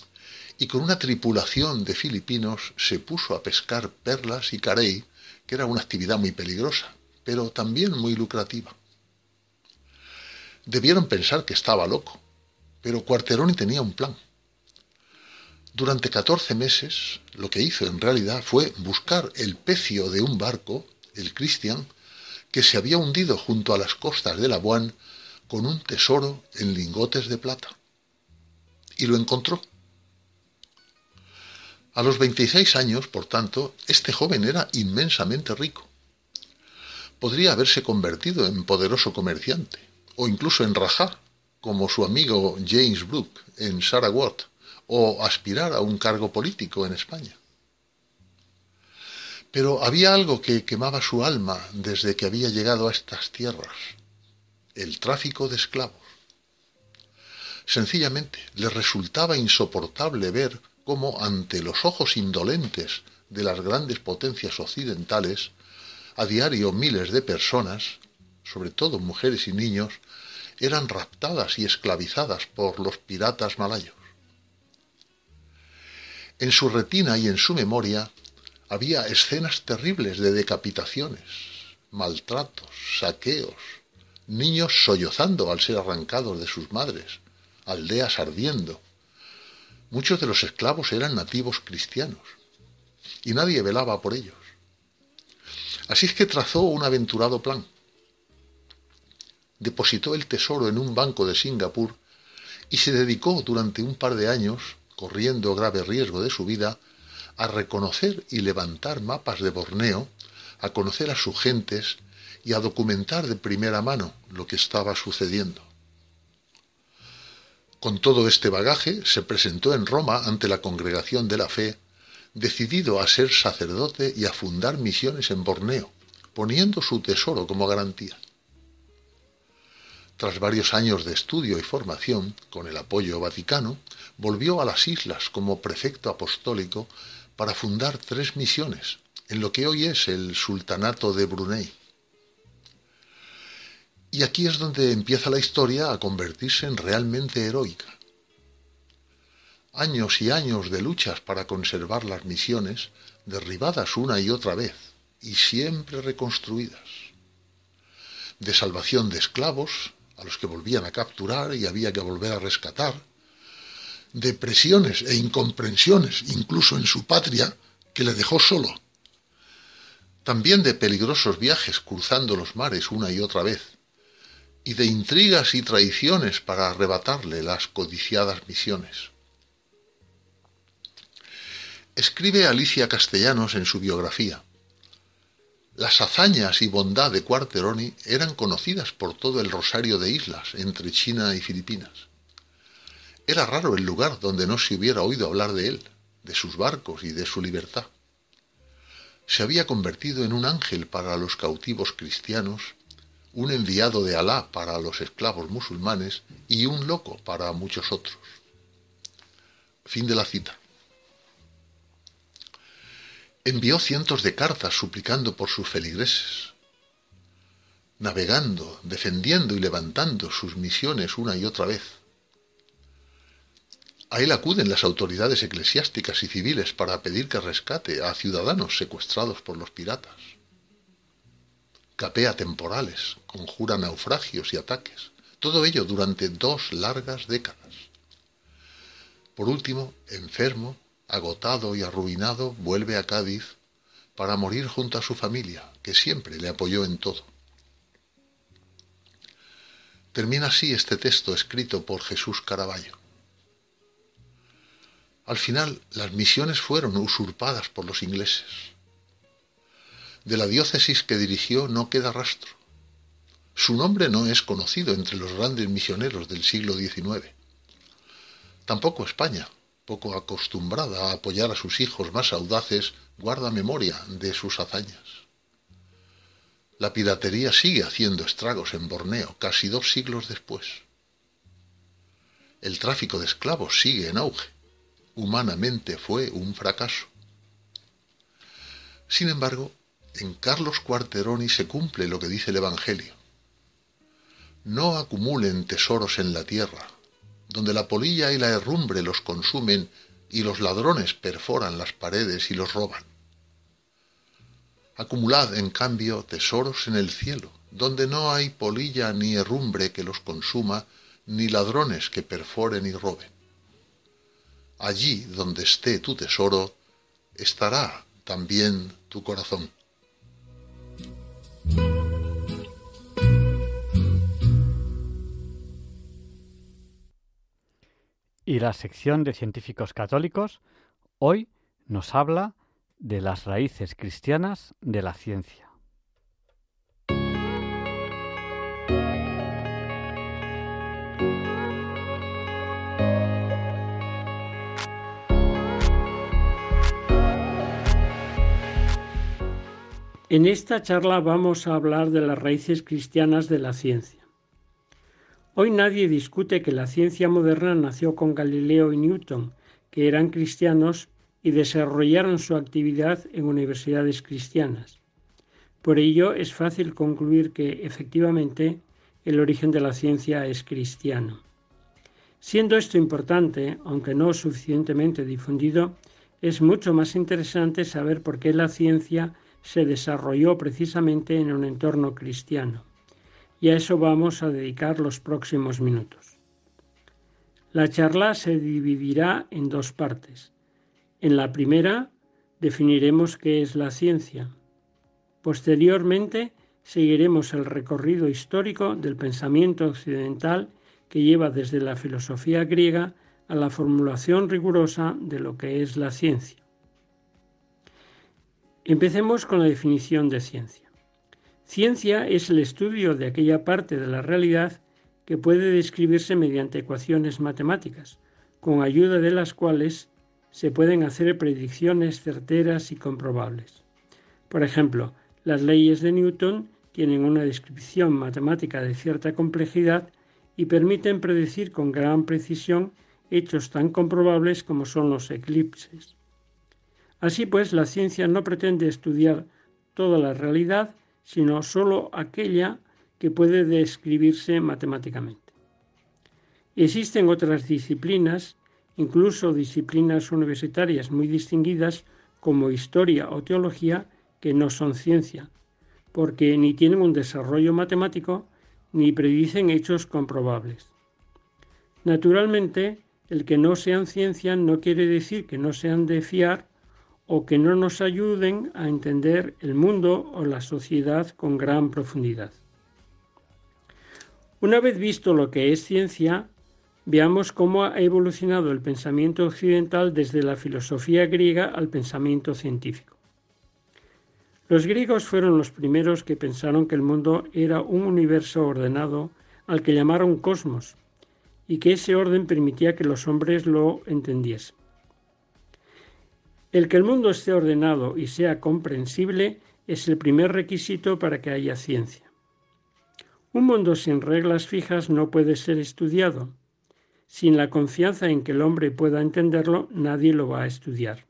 y con una tripulación de filipinos se puso a pescar perlas y carey, que era una actividad muy peligrosa, pero también muy lucrativa. Debieron pensar que estaba loco, pero Cuarteroni tenía un plan. Durante 14 meses lo que hizo en realidad fue buscar el pecio de un barco, el Christian, que se había hundido junto a las costas de la Boine con un tesoro en lingotes de plata. Y lo encontró. A los 26 años, por tanto, este joven era inmensamente rico. Podría haberse convertido en poderoso comerciante, o incluso en rajá, como su amigo James Brooke en Sarawak, o aspirar a un cargo político en España. Pero había algo que quemaba su alma desde que había llegado a estas tierras, el tráfico de esclavos. Sencillamente le resultaba insoportable ver cómo ante los ojos indolentes de las grandes potencias occidentales, a diario miles de personas, sobre todo mujeres y niños, eran raptadas y esclavizadas por los piratas malayos. En su retina y en su memoria había escenas terribles de decapitaciones, maltratos, saqueos, niños sollozando al ser arrancados de sus madres, aldeas ardiendo. Muchos de los esclavos eran nativos cristianos y nadie velaba por ellos. Así es que trazó un aventurado plan. Depositó el tesoro en un banco de Singapur y se dedicó durante un par de años corriendo grave riesgo de su vida, a reconocer y levantar mapas de Borneo, a conocer a sus gentes y a documentar de primera mano lo que estaba sucediendo. Con todo este bagaje se presentó en Roma ante la congregación de la fe, decidido a ser sacerdote y a fundar misiones en Borneo, poniendo su tesoro como garantía. Tras varios años de estudio y formación, con el apoyo vaticano, volvió a las islas como prefecto apostólico para fundar tres misiones, en lo que hoy es el Sultanato de Brunei. Y aquí es donde empieza la historia a convertirse en realmente heroica. Años y años de luchas para conservar las misiones, derribadas una y otra vez, y siempre reconstruidas. De salvación de esclavos, a los que volvían a capturar y había que volver a rescatar, de presiones e incomprensiones, incluso en su patria, que le dejó solo. También de peligrosos viajes cruzando los mares una y otra vez, y de intrigas y traiciones para arrebatarle las codiciadas misiones. Escribe Alicia Castellanos en su biografía. Las hazañas y bondad de Cuarteroni eran conocidas por todo el rosario de islas entre China y Filipinas. Era raro el lugar donde no se hubiera oído hablar de él, de sus barcos y de su libertad. Se había convertido en un ángel para los cautivos cristianos, un enviado de Alá para los esclavos musulmanes y un loco para muchos otros. Fin de la cita envió cientos de cartas suplicando por sus feligreses, navegando, defendiendo y levantando sus misiones una y otra vez. A él acuden las autoridades eclesiásticas y civiles para pedir que rescate a ciudadanos secuestrados por los piratas. Capea temporales, conjura naufragios y ataques, todo ello durante dos largas décadas. Por último, enfermo, agotado y arruinado, vuelve a Cádiz para morir junto a su familia, que siempre le apoyó en todo. Termina así este texto escrito por Jesús Caraballo. Al final, las misiones fueron usurpadas por los ingleses. De la diócesis que dirigió no queda rastro. Su nombre no es conocido entre los grandes misioneros del siglo XIX. Tampoco España, poco acostumbrada a apoyar a sus hijos más audaces, guarda memoria de sus hazañas. La piratería sigue haciendo estragos en Borneo casi dos siglos después. El tráfico de esclavos sigue en auge. Humanamente fue un fracaso. Sin embargo, en Carlos Cuarteroni se cumple lo que dice el Evangelio. No acumulen tesoros en la tierra, donde la polilla y la herrumbre los consumen y los ladrones perforan las paredes y los roban. Acumulad, en cambio, tesoros en el cielo, donde no hay polilla ni herrumbre que los consuma, ni ladrones que perforen y roben. allí donde esté tu tesoro, estará también tu corazón. Y la sección de científicos católicos hoy nos habla de las raíces cristianas de la ciencia. En esta charla vamos a hablar de las raíces cristianas de la ciencia. Hoy nadie discute que la ciencia moderna nació con Galileo y Newton, que eran cristianos y desarrollaron su actividad en universidades cristianas. Por ello es fácil concluir que efectivamente el origen de la ciencia es cristiano. Siendo esto importante, aunque no suficientemente difundido, es mucho más interesante saber por qué la ciencia se desarrolló precisamente en un entorno cristiano. Y a eso vamos a dedicar los próximos minutos. La charla se dividirá en dos partes. En la primera definiremos qué es la ciencia. Posteriormente seguiremos el recorrido histórico del pensamiento occidental que lleva desde la filosofía griega a la formulación rigurosa de lo que es la ciencia. Empecemos con la definición de ciencia. Ciencia es el estudio de aquella parte de la realidad que puede describirse mediante ecuaciones matemáticas, con ayuda de las cuales se pueden hacer predicciones certeras y comprobables. Por ejemplo, las leyes de Newton tienen una descripción matemática de cierta complejidad y permiten predecir con gran precisión hechos tan comprobables como son los eclipses. Así pues, la ciencia no pretende estudiar toda la realidad, sino sólo aquella que puede describirse matemáticamente. Existen otras disciplinas, incluso disciplinas universitarias muy distinguidas como historia o teología, que no son ciencia, porque ni tienen un desarrollo matemático ni predicen hechos comprobables. Naturalmente, el que no sean ciencia no quiere decir que no sean de fiar o que no nos ayuden a entender el mundo o la sociedad con gran profundidad. Una vez visto lo que es ciencia, veamos cómo ha evolucionado el pensamiento occidental desde la filosofía griega al pensamiento científico. Los griegos fueron los primeros que pensaron que el mundo era un universo ordenado al que llamaron cosmos, y que ese orden permitía que los hombres lo entendiesen. El que el mundo esté ordenado y sea comprensible es el primer requisito para que haya ciencia. Un mundo sin reglas fijas no puede ser estudiado. Sin la confianza en que el hombre pueda entenderlo, nadie lo va a estudiar.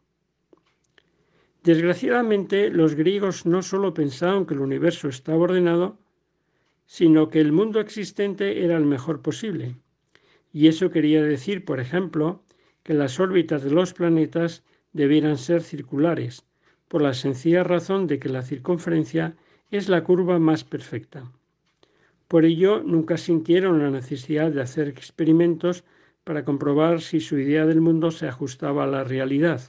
Desgraciadamente, los griegos no solo pensaban que el universo estaba ordenado, sino que el mundo existente era el mejor posible. Y eso quería decir, por ejemplo, que las órbitas de los planetas debieran ser circulares, por la sencilla razón de que la circunferencia es la curva más perfecta. Por ello, nunca sintieron la necesidad de hacer experimentos para comprobar si su idea del mundo se ajustaba a la realidad.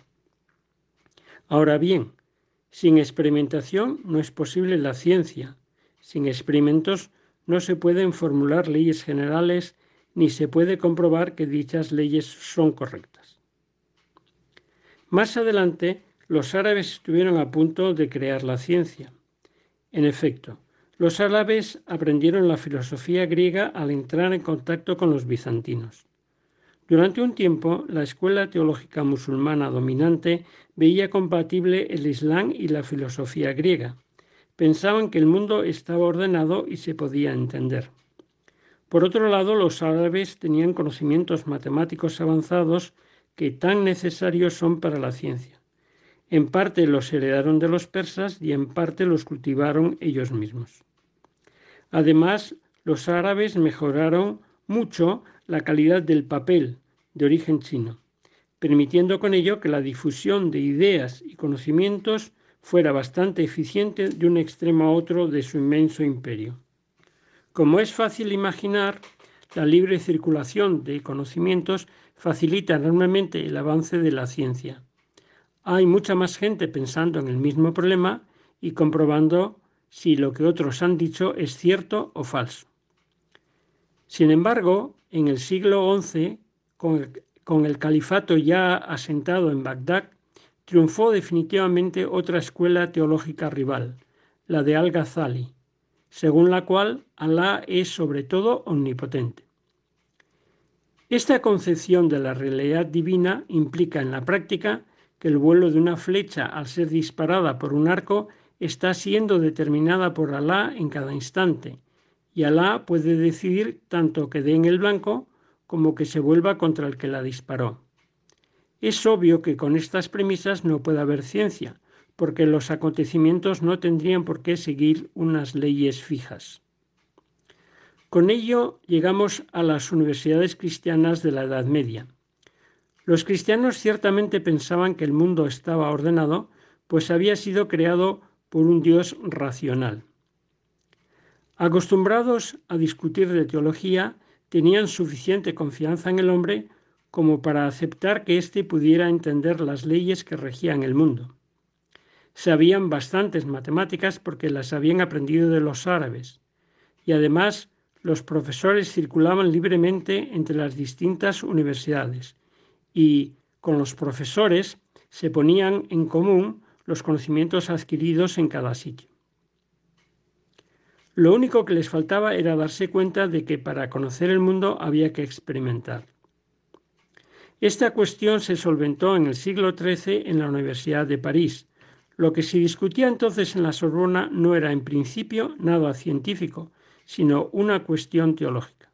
Ahora bien, sin experimentación no es posible la ciencia. Sin experimentos no se pueden formular leyes generales ni se puede comprobar que dichas leyes son correctas. Más adelante, los árabes estuvieron a punto de crear la ciencia. En efecto, los árabes aprendieron la filosofía griega al entrar en contacto con los bizantinos. Durante un tiempo, la escuela teológica musulmana dominante veía compatible el Islam y la filosofía griega. Pensaban que el mundo estaba ordenado y se podía entender. Por otro lado, los árabes tenían conocimientos matemáticos avanzados que tan necesarios son para la ciencia. En parte los heredaron de los persas y en parte los cultivaron ellos mismos. Además, los árabes mejoraron mucho la calidad del papel de origen chino, permitiendo con ello que la difusión de ideas y conocimientos fuera bastante eficiente de un extremo a otro de su inmenso imperio. Como es fácil imaginar, la libre circulación de conocimientos facilita enormemente el avance de la ciencia. Hay mucha más gente pensando en el mismo problema y comprobando si lo que otros han dicho es cierto o falso. Sin embargo, en el siglo XI, con el, califato ya asentado en Bagdad, triunfó definitivamente otra escuela teológica rival, la de Al-Ghazali, según la cual Alá es sobre todo omnipotente. Esta concepción de la realidad divina implica en la práctica que el vuelo de una flecha al ser disparada por un arco está siendo determinada por Alá en cada instante, y Alá puede decidir tanto que dé en el blanco como que se vuelva contra el que la disparó. Es obvio que con estas premisas no puede haber ciencia, porque los acontecimientos no tendrían por qué seguir unas leyes fijas. Con ello llegamos a las universidades cristianas de la Edad Media. Los cristianos ciertamente pensaban que el mundo estaba ordenado, pues había sido creado por un Dios racional. Acostumbrados a discutir de teología, tenían suficiente confianza en el hombre como para aceptar que éste pudiera entender las leyes que regían el mundo. Sabían bastantes matemáticas porque las habían aprendido de los árabes, y además los profesores circulaban libremente entre las distintas universidades y con los profesores se ponían en común los conocimientos adquiridos en cada sitio. Lo único que les faltaba era darse cuenta de que para conocer el mundo había que experimentar. Esta cuestión se solventó en el siglo XIII en la Universidad de París. Lo que se discutía entonces en la Sorbona no era en principio nada científico, sino una cuestión teológica.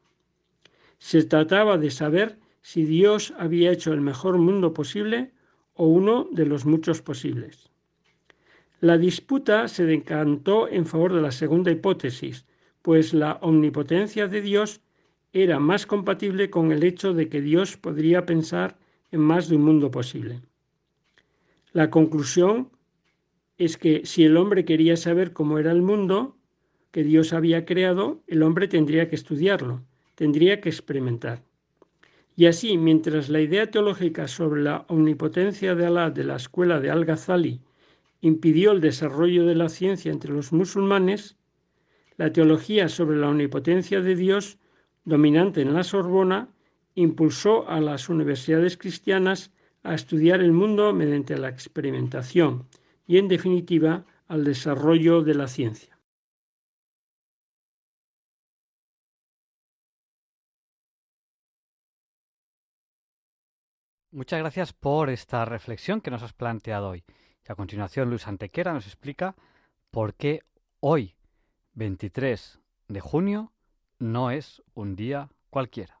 Se trataba de saber si Dios había hecho el mejor mundo posible o uno de los muchos posibles. La disputa se decantó en favor de la segunda hipótesis, pues la omnipotencia de Dios era más compatible con el hecho de que Dios podría pensar en más de un mundo posible. La conclusión es que si el hombre quería saber cómo era el mundo, que Dios había creado, el hombre tendría que estudiarlo, tendría que experimentar. Y así, mientras la idea teológica sobre la omnipotencia de Alá de la escuela de Al-Ghazali impidió el desarrollo de la ciencia entre los musulmanes, la teología sobre la omnipotencia de Dios, dominante en la Sorbona, impulsó a las universidades cristianas a estudiar el mundo mediante la experimentación y, en definitiva, al desarrollo de la ciencia. Muchas gracias por esta reflexión que nos has planteado hoy. Y a continuación Luis Antequera nos explica por qué hoy, 23 de junio, no es un día cualquiera.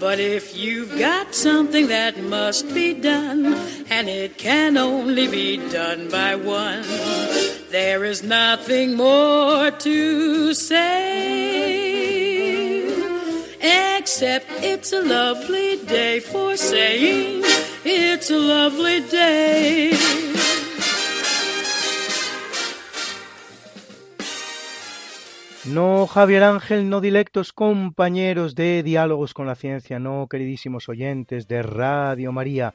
But if you've got something that must be done, and it can only be done by one, there is nothing more to say. Except it's a lovely day for saying it's a lovely day. No, Javier Ángel, no dilectos compañeros de Diálogos con la Ciencia, no, queridísimos oyentes de Radio María.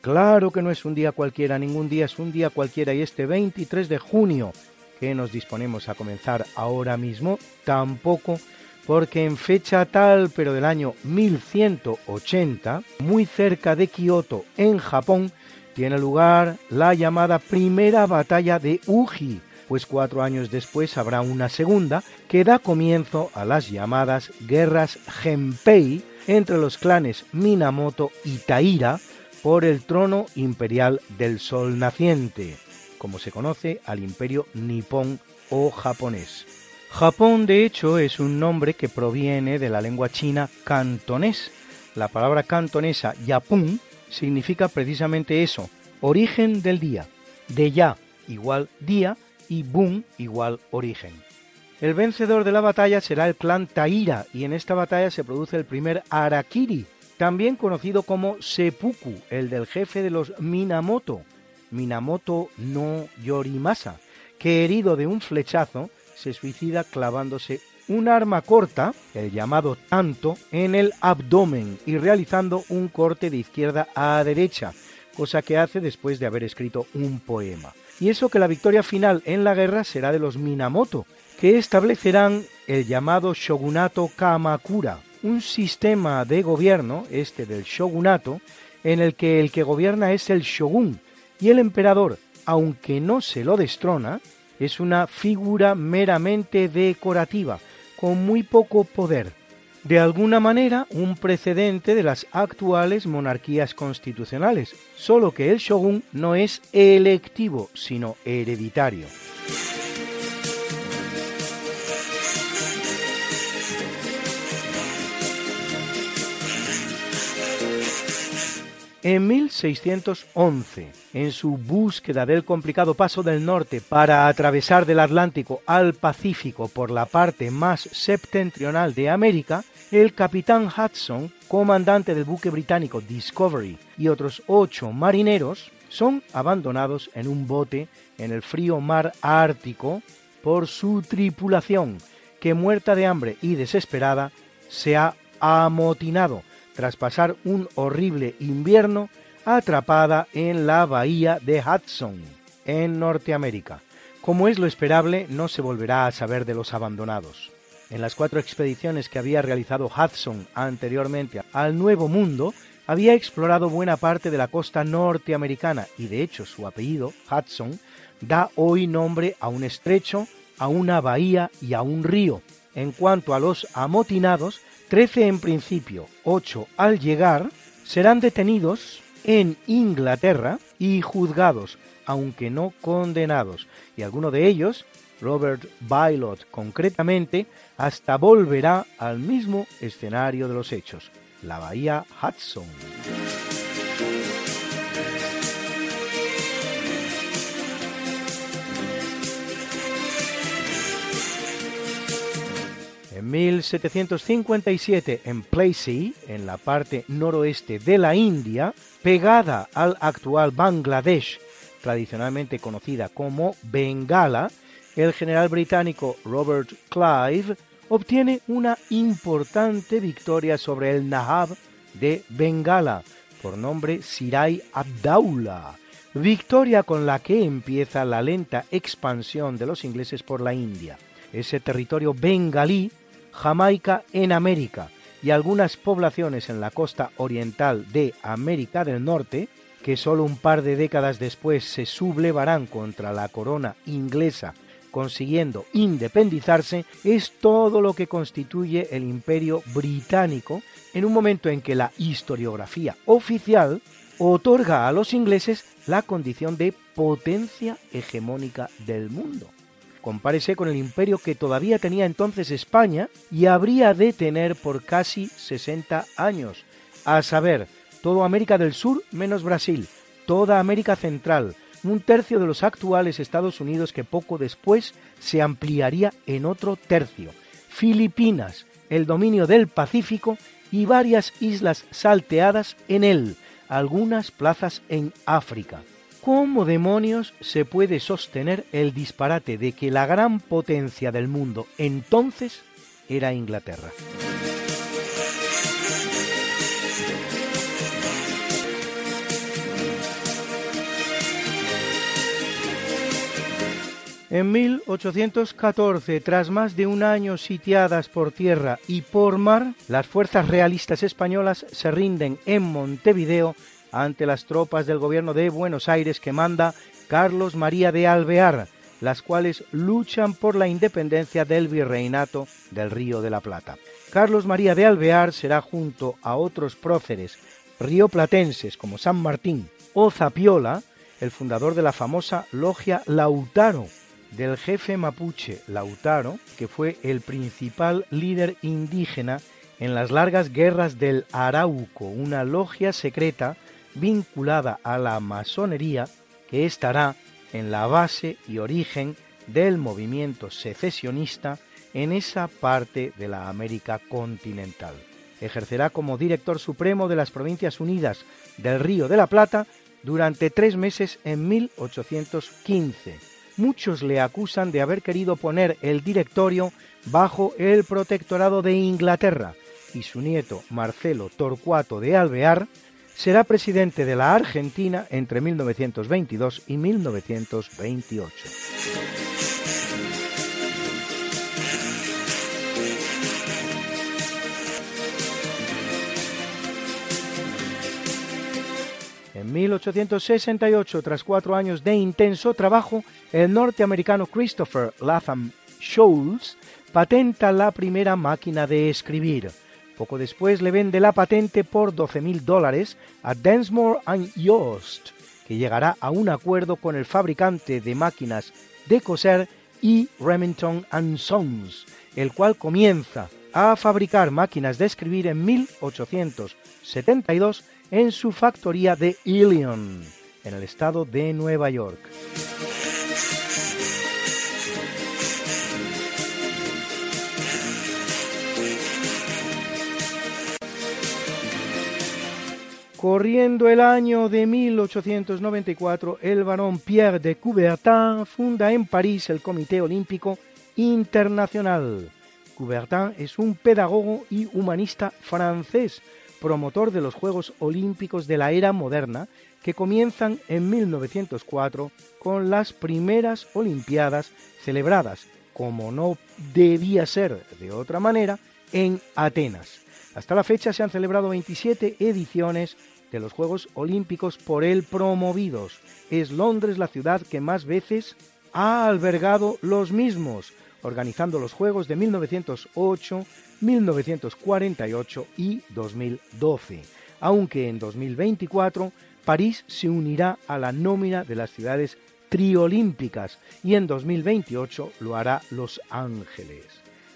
Claro que no es un día cualquiera, ningún día es un día cualquiera y este 23 de junio que nos disponemos a comenzar ahora mismo, tampoco porque en fecha tal, pero del año 1180, muy cerca de Kioto, en Japón, tiene lugar la llamada Primera Batalla de Uji, pues cuatro años después habrá una segunda que da comienzo a las llamadas guerras Genpei entre los clanes Minamoto y Taira por el trono imperial del sol naciente, como se conoce al imperio nipón o japonés. Japón, de hecho, es un nombre que proviene de la lengua china cantonés. La palabra cantonesa yapun significa precisamente eso, origen del día. De ya igual día y boom igual origen. El vencedor de la batalla será el clan Taira y en esta batalla se produce el primer Arakiri, también conocido como Seppuku, el del jefe de los Minamoto, Minamoto no Yorimasa, que herido de un flechazo se suicida clavándose un arma corta, el llamado tanto, en el abdomen y realizando un corte de izquierda a derecha, cosa que hace después de haber escrito un poema. Y eso que la victoria final en la guerra será de los Minamoto, que establecerán el llamado shogunato Kamakura, un sistema de gobierno, este del shogunato, en el que el que gobierna es el shogun y el emperador, aunque no se lo destrona, es una figura meramente decorativa, con muy poco poder. De alguna manera, un precedente de las actuales monarquías constitucionales, solo que el shogun no es electivo, sino hereditario. En 1611, en su búsqueda del complicado paso del norte para atravesar del Atlántico al Pacífico por la parte más septentrional de América, el capitán Hudson, comandante del buque británico Discovery y otros ocho marineros son abandonados en un bote en el frío mar Ártico por su tripulación, que muerta de hambre y desesperada se ha amotinado tras pasar un horrible invierno atrapada en la bahía de Hudson, en Norteamérica. Como es lo esperable, no se volverá a saber de los abandonados. En las cuatro expediciones que había realizado Hudson anteriormente al Nuevo Mundo, había explorado buena parte de la costa norteamericana y de hecho su apellido, Hudson, da hoy nombre a un estrecho, a una bahía y a un río. En cuanto a los amotinados, Trece en principio, ocho al llegar, serán detenidos en Inglaterra y juzgados, aunque no condenados, y alguno de ellos, Robert Bylot concretamente, hasta volverá al mismo escenario de los hechos, la bahía Hudson. En 1757, en Plassey, en la parte noroeste de la India, pegada al actual Bangladesh, tradicionalmente conocida como Bengala, el general británico Robert Clive obtiene una importante victoria sobre el Nahab de Bengala, por nombre Sirai Abdullah, victoria con la que empieza la lenta expansión de los ingleses por la India. Ese territorio bengalí Jamaica en América y algunas poblaciones en la costa oriental de América del Norte, que solo un par de décadas después se sublevarán contra la corona inglesa consiguiendo independizarse, es todo lo que constituye el imperio británico en un momento en que la historiografía oficial otorga a los ingleses la condición de potencia hegemónica del mundo. Compárese con el imperio que todavía tenía entonces España y habría de tener por casi 60 años, a saber, toda América del Sur menos Brasil, toda América Central, un tercio de los actuales Estados Unidos que poco después se ampliaría en otro tercio, Filipinas, el dominio del Pacífico y varias islas salteadas en él, algunas plazas en África. ¿Cómo demonios se puede sostener el disparate de que la gran potencia del mundo entonces era Inglaterra? En 1814, tras más de un año sitiadas por tierra y por mar, las fuerzas realistas españolas se rinden en Montevideo ante las tropas del gobierno de Buenos Aires que manda Carlos María de Alvear, las cuales luchan por la independencia del virreinato del Río de la Plata. Carlos María de Alvear será junto a otros próceres rioplatenses como San Martín o Zapiola, el fundador de la famosa logia Lautaro, del jefe mapuche Lautaro, que fue el principal líder indígena en las largas guerras del Arauco, una logia secreta vinculada a la masonería que estará en la base y origen del movimiento secesionista en esa parte de la América continental. Ejercerá como director supremo de las Provincias Unidas del Río de la Plata durante tres meses en 1815. Muchos le acusan de haber querido poner el directorio bajo el protectorado de Inglaterra y su nieto Marcelo Torcuato de Alvear será presidente de la Argentina entre 1922 y 1928. En 1868, tras cuatro años de intenso trabajo, el norteamericano Christopher Latham Scholes patenta la primera máquina de escribir. Poco después le vende la patente por 12.000 dólares a Densmore Yost, que llegará a un acuerdo con el fabricante de máquinas de coser y Remington Sons, el cual comienza a fabricar máquinas de escribir en 1872 en su factoría de Ilion, en el estado de Nueva York. Corriendo el año de 1894, el barón Pierre de Coubertin funda en París el Comité Olímpico Internacional. Coubertin es un pedagogo y humanista francés, promotor de los Juegos Olímpicos de la era moderna, que comienzan en 1904 con las primeras Olimpiadas celebradas, como no debía ser de otra manera, en Atenas. Hasta la fecha se han celebrado 27 ediciones de los Juegos Olímpicos por él promovidos. Es Londres la ciudad que más veces ha albergado los mismos, organizando los Juegos de 1908, 1948 y 2012, aunque en 2024 París se unirá a la nómina de las ciudades triolímpicas y en 2028 lo hará Los Ángeles.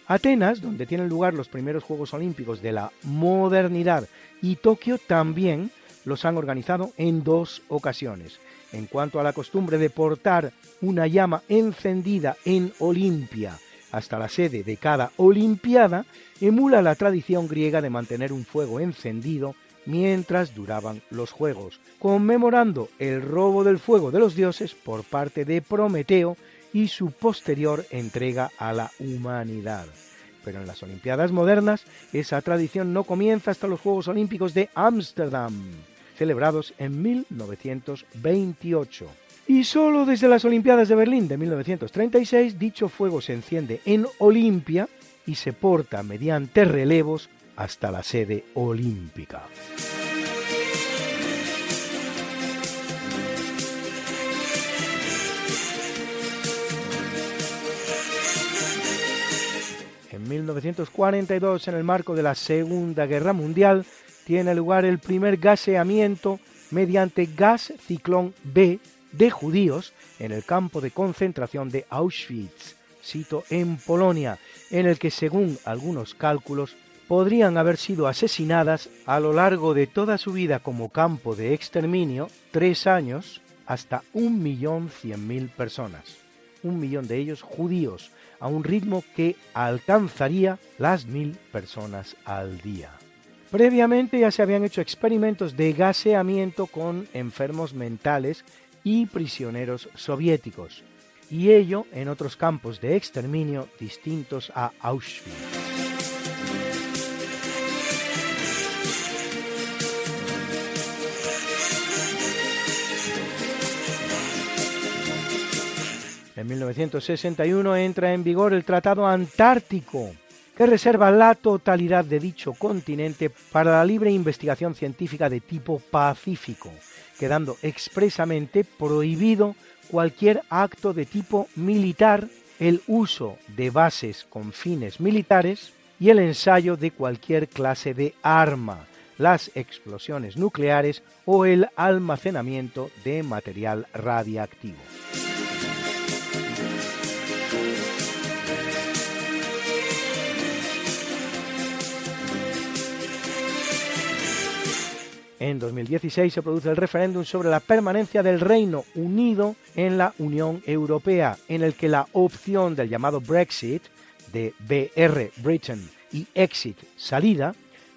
Atenas, donde tienen lugar los primeros Juegos Olímpicos de la modernidad, y Tokio también los han organizado en dos ocasiones. En cuanto a la costumbre de portar una llama encendida en Olimpia hasta la sede de cada Olimpiada, emula la tradición griega de mantener un fuego encendido mientras duraban los Juegos, conmemorando el robo del fuego de los dioses por parte de Prometeo y su posterior entrega a la humanidad. Pero en las Olimpiadas modernas esa tradición no comienza hasta los Juegos Olímpicos de Ámsterdam, celebrados en 1928. Y solo desde las Olimpiadas de Berlín de 1936 dicho fuego se enciende en Olimpia y se porta mediante relevos hasta la sede olímpica. En 1942, en el marco de la Segunda Guerra Mundial, tiene lugar el primer gaseamiento mediante gas ciclón B de judíos en el campo de concentración de Auschwitz, sito en Polonia, en el que según algunos cálculos podrían haber sido asesinadas a lo largo de toda su vida como campo de exterminio, tres años, hasta un millón cien mil personas, un millón de ellos judíos, a un ritmo que alcanzaría las mil personas al día. Previamente ya se habían hecho experimentos de gaseamiento con enfermos mentales y prisioneros soviéticos, y ello en otros campos de exterminio distintos a Auschwitz. En 1961 entra en vigor el Tratado Antártico, que reserva la totalidad de dicho continente para la libre investigación científica de tipo pacífico, quedando expresamente prohibido cualquier acto de tipo militar, el uso de bases con fines militares y el ensayo de cualquier clase de arma, las explosiones nucleares o el almacenamiento de material radiactivo. En 2016 se produce el referéndum sobre la permanencia del Reino Unido en la Unión Europea, en el que la opción del llamado Brexit, de BR Britain y Exit salida,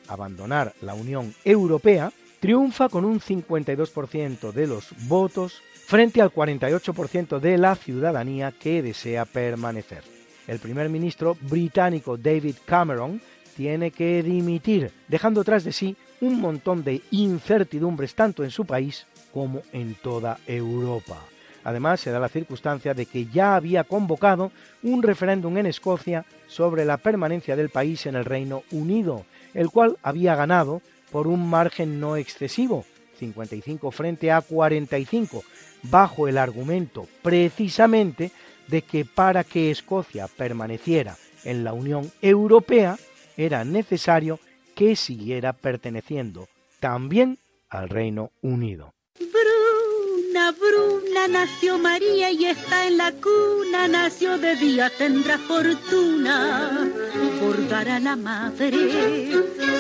abandonar la Unión Europea, triunfa con un 52% de los votos frente al 48% de la ciudadanía que desea permanecer. El primer ministro británico David Cameron tiene que dimitir, dejando tras de sí un montón de incertidumbres tanto en su país como en toda Europa. Además, se da la circunstancia de que ya había convocado un referéndum en Escocia sobre la permanencia del país en el Reino Unido, el cual había ganado por un margen no excesivo, 55 frente a 45, bajo el argumento precisamente de que para que Escocia permaneciera en la Unión Europea era necesario que siguiera perteneciendo también al Reino Unido. Bruna, Bruna, nació María y está en la cuna, nació de día, tendrá fortuna. Por dar a la madre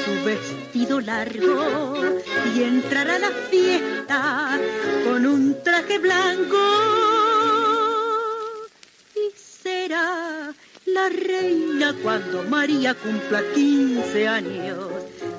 su vestido largo y entrar a la fiesta con un traje blanco reina cuando María cumpla 15 años.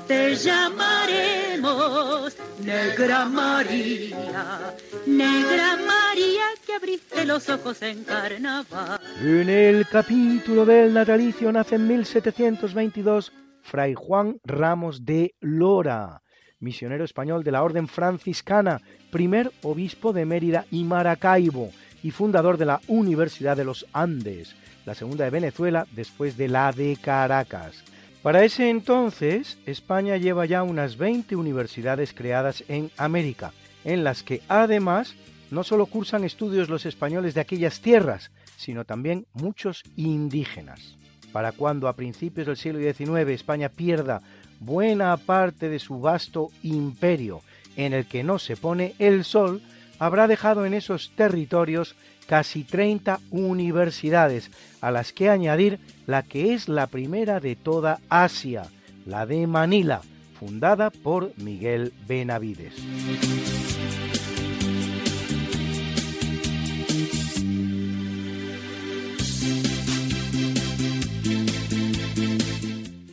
Te llamaremos Negra María, Negra María que abriste los ojos en carnaval. En el capítulo del natalicio nace en 1722 Fray Juan Ramos de Lora, misionero español de la Orden Franciscana, primer obispo de Mérida y Maracaibo y fundador de la Universidad de los Andes la segunda de Venezuela después de la de Caracas. Para ese entonces, España lleva ya unas 20 universidades creadas en América, en las que además no solo cursan estudios los españoles de aquellas tierras, sino también muchos indígenas. Para cuando a principios del siglo XIX España pierda buena parte de su vasto imperio en el que no se pone el sol, habrá dejado en esos territorios casi 30 universidades, a las que añadir la que es la primera de toda Asia, la de Manila, fundada por Miguel Benavides.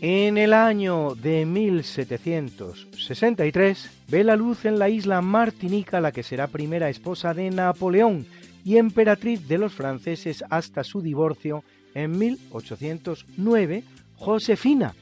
En el año de 1763 ve la luz en la isla Martinica la que será primera esposa de Napoleón y emperatriz de los franceses hasta su divorcio en 1809, Josefina,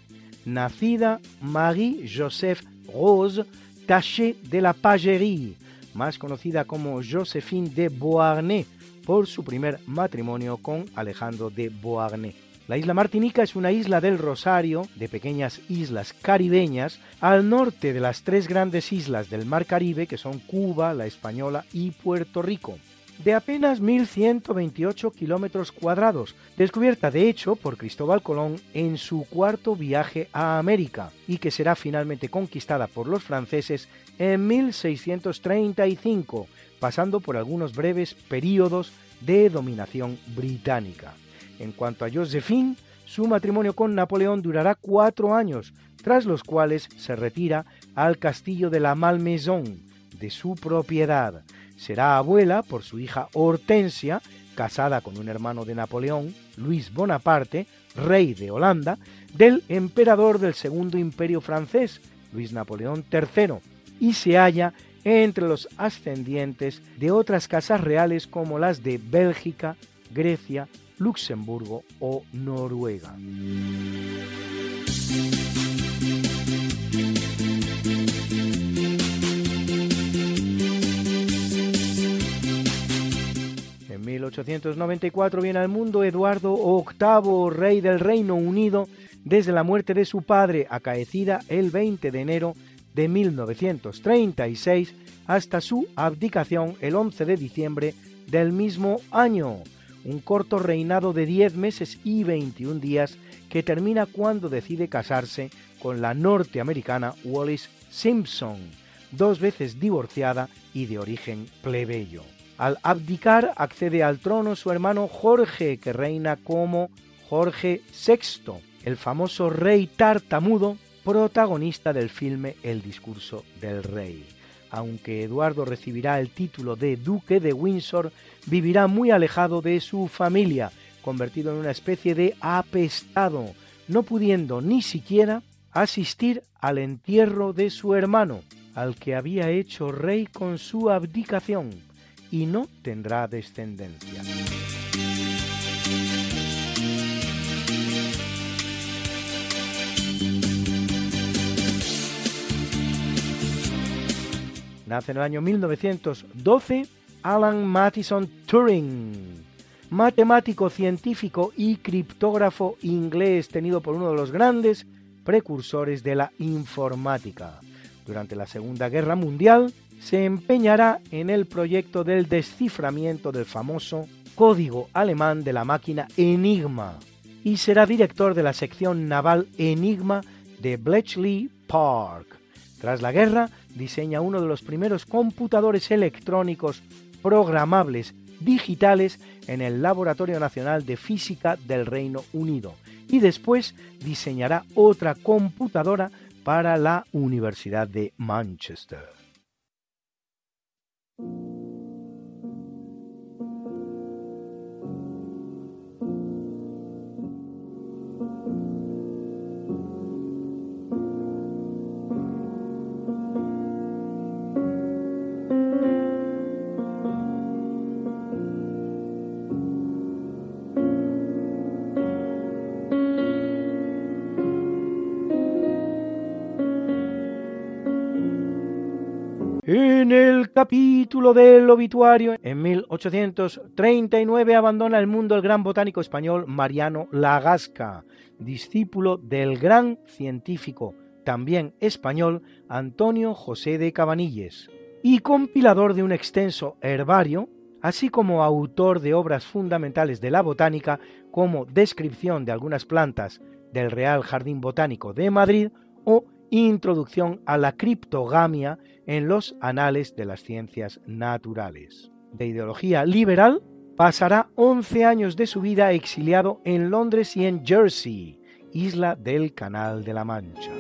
nacida Marie-Joseph Rose Taché de la Pagerie, más conocida como Joséphine de Beauharnais por su primer matrimonio con Alejandro de Beauharnais. La isla Martinica es una isla del Rosario, de pequeñas islas caribeñas, al norte de las tres grandes islas del Mar Caribe que son Cuba, la Española y Puerto Rico de apenas 1.128 kilómetros cuadrados, descubierta de hecho por Cristóbal Colón en su cuarto viaje a América y que será finalmente conquistada por los franceses en 1635, pasando por algunos breves períodos de dominación británica. En cuanto a Josephine, su matrimonio con Napoleón durará cuatro años, tras los cuales se retira al castillo de la Malmaison, de su propiedad, será abuela por su hija Hortensia, casada con un hermano de Napoleón, Luis Bonaparte, rey de Holanda, del emperador del Segundo Imperio francés, Luis Napoleón III, y se halla entre los ascendientes de otras casas reales como las de Bélgica, Grecia, Luxemburgo o Noruega. 1894 viene al mundo Eduardo VIII, rey del Reino Unido, desde la muerte de su padre, acaecida el 20 de enero de 1936, hasta su abdicación el 11 de diciembre del mismo año. Un corto reinado de 10 meses y 21 días que termina cuando decide casarse con la norteamericana Wallis Simpson, dos veces divorciada y de origen plebeyo. Al abdicar accede al trono su hermano Jorge, que reina como Jorge VI, el famoso rey tartamudo protagonista del filme El discurso del rey. Aunque Eduardo recibirá el título de duque de Windsor, vivirá muy alejado de su familia, convertido en una especie de apestado, no pudiendo ni siquiera asistir al entierro de su hermano, al que había hecho rey con su abdicación, y no tendrá descendencia. Nace en el año 1912 Alan Mattison Turing, matemático, científico y criptógrafo inglés tenido por uno de los grandes precursores de la informática. Durante la Segunda Guerra Mundial se empeñará en el proyecto del desciframiento del famoso código alemán de la máquina Enigma y será director de la sección naval Enigma de Bletchley Park. Tras la guerra, diseña uno de los primeros computadores electrónicos programables digitales en el Laboratorio Nacional de Física del Reino Unido y después diseñará otra computadora para la Universidad de Manchester. En el capítulo del obituario, en 1839 abandona el mundo el gran botánico español Mariano Lagasca, discípulo del gran científico, también español, Antonio José de Cabanilles, y compilador de un extenso herbario, así como autor de obras fundamentales de la botánica como descripción de algunas plantas del Real Jardín Botánico de Madrid o Introducción a la criptogamia en los anales de las ciencias naturales. De ideología liberal, pasará 11 años de su vida exiliado en Londres y en Jersey, isla del Canal de la Mancha.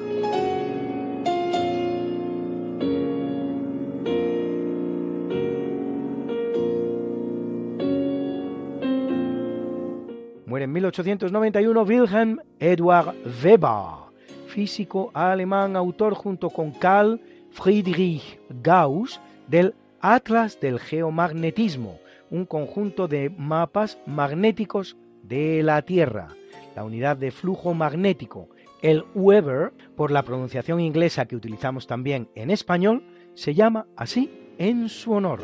Muere en 1891 Wilhelm Eduard Weber físico alemán, autor junto con Carl Friedrich Gauss del Atlas del Geomagnetismo, un conjunto de mapas magnéticos de la Tierra, la unidad de flujo magnético. El Weber, por la pronunciación inglesa que utilizamos también en español, se llama así en su honor.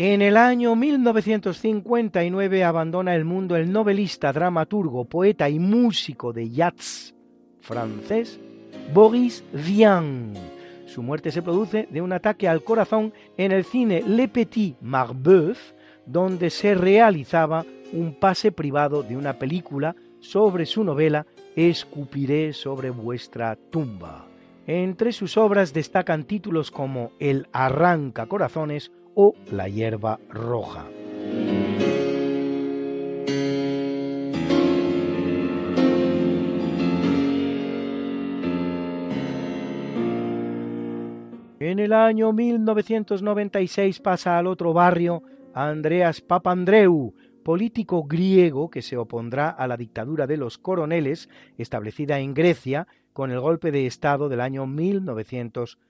En el año 1959 abandona el mundo el novelista, dramaturgo, poeta y músico de jazz francés Boris Vian. Su muerte se produce de un ataque al corazón en el cine Le Petit Marbeuf, donde se realizaba un pase privado de una película sobre su novela Escupiré sobre vuestra tumba. Entre sus obras destacan títulos como El arranca corazones o la hierba roja. En el año 1996 pasa al otro barrio Andreas Papandreou, político griego que se opondrá a la dictadura de los coroneles establecida en Grecia con el golpe de Estado del año 1990.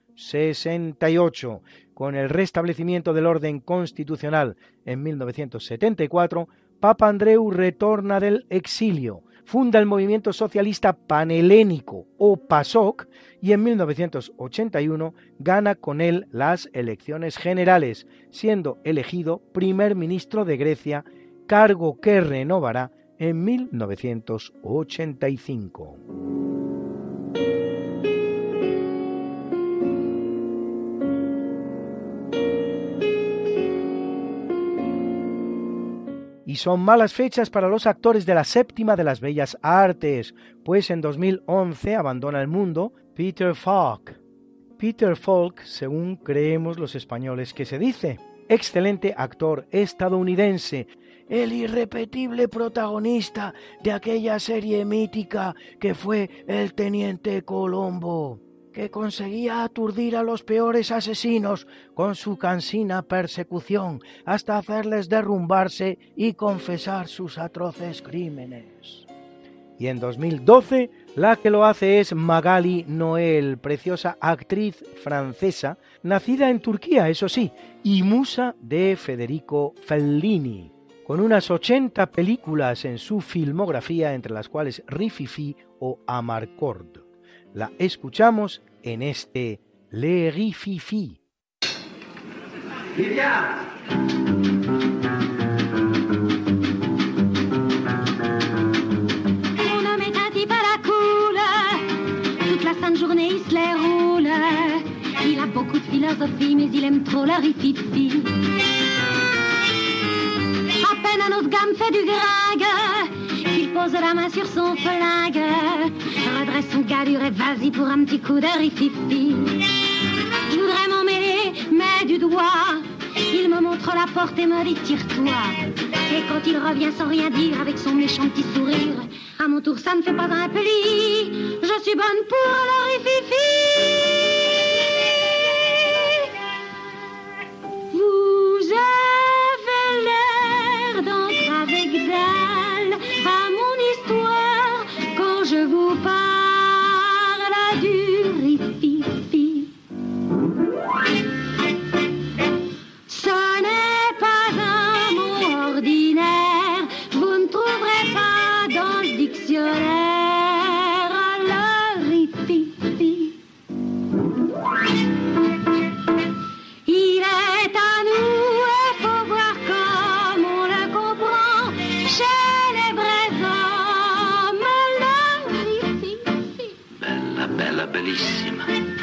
68. Con el restablecimiento del orden constitucional en 1974, Papa Andreu retorna del exilio, funda el movimiento socialista panhelénico o PASOK y en 1981 gana con él las elecciones generales, siendo elegido primer ministro de Grecia, cargo que renovará en 1985. Y son malas fechas para los actores de la séptima de las bellas artes, pues en 2011 abandona el mundo Peter Falk. Peter Falk, según creemos los españoles que se dice, excelente actor estadounidense, el irrepetible protagonista de aquella serie mítica que fue el Teniente Colombo, que conseguía aturdir a los peores asesinos con su cansina persecución hasta hacerles derrumbarse y confesar sus atroces crímenes. Y en 2012 la que lo hace es Magali Noel, preciosa actriz francesa, nacida en Turquía, eso sí, y musa de Federico Fellini con unas 80 películas en su filmografía, entre las cuales Rififi o Amarcord. La escuchamos en este Le Rififi. Mon homme est un type à la cool, toute la sainte journée il se les roule. Il a beaucoup de philosophie, mais il aime trop la rififi. À peine un autre gamme fait du gringue, pose la main sur son flingue. Redresse son galure et vas-y pour un petit coup de rififi. Je voudrais m'en mêler, mais du doigt. Il me montre la porte et me dit tire-toi. Et quand il revient sans rien dire avec son méchant petit sourire, à mon tour ça ne fait pas un pli. Je suis bonne pour le rififi. Vous avez belíssima.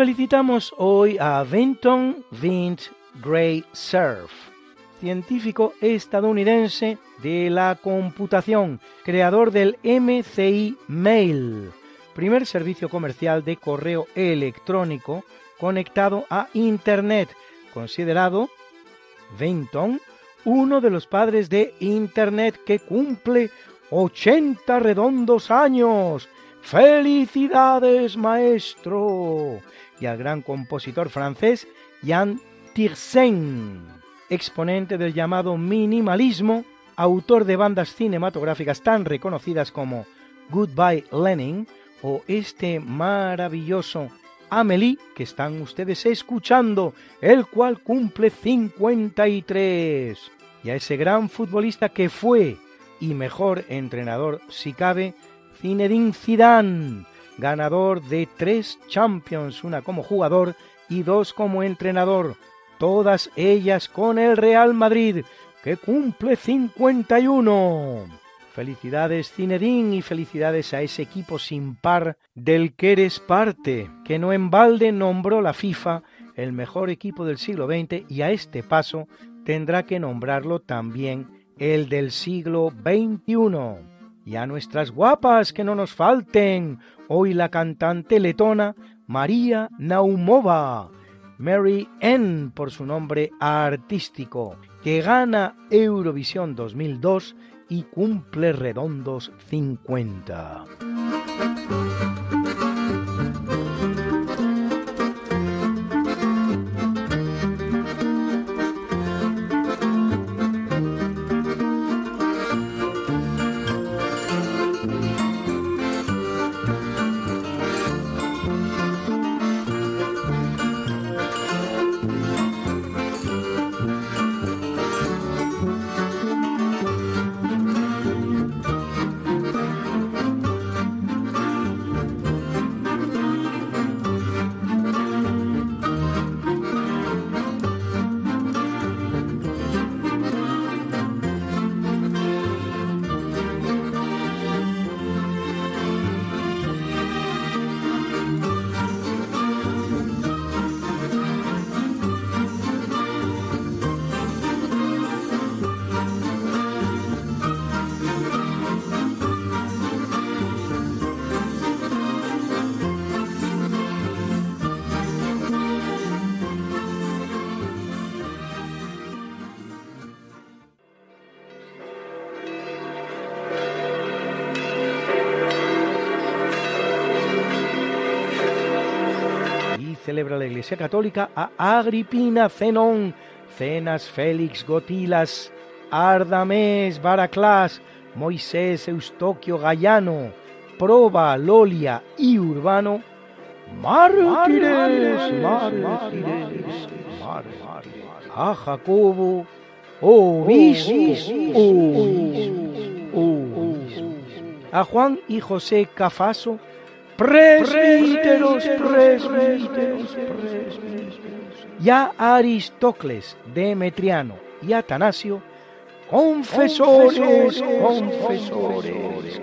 Felicitamos hoy a Vinton Vint Gray Surf, científico estadounidense de la computación, creador del MCI Mail, primer servicio comercial de correo electrónico conectado a Internet, considerado Vinton uno de los padres de Internet que cumple 80 redondos años. ¡Felicidades, maestro! Y al gran compositor francés Jan Tiersen, exponente del llamado minimalismo, autor de bandas cinematográficas tan reconocidas como Goodbye Lenin o este maravilloso Amelie que están ustedes escuchando, el cual cumple 53. Y a ese gran futbolista que fue y mejor entrenador si cabe, Zinedine Zidane, ganador de tres Champions, una como jugador y dos como entrenador, todas ellas con el Real Madrid, que cumple 51. Felicidades Zinedine y felicidades a ese equipo sin par del que eres parte, que no en balde nombró la FIFA el mejor equipo del siglo XX y a este paso tendrá que nombrarlo también el del siglo XXI. Y a nuestras guapas que no nos falten, hoy la cantante letona María Naumova, Mary N por su nombre artístico, que gana Eurovisión 2002 y cumple redondos 50. Iglesia Católica a Agripina, Zenón, Cenas, Félix, Gotilas, Ardames, Baraclás, Moisés, Eustoquio, Gallano, Proba, Lolia y Urbano, mártires, mártires, a Jacobo, obispos, a Juan y José Cafaso, presbíteros, presbíteros, presbíteros, y a Aristócles, Demetriano y Atanasio, confesores, confesores.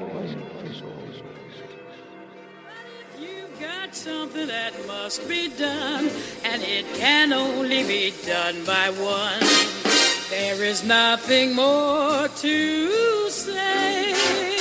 Something that must be done, and it can only be done by one. There is nothing more to say.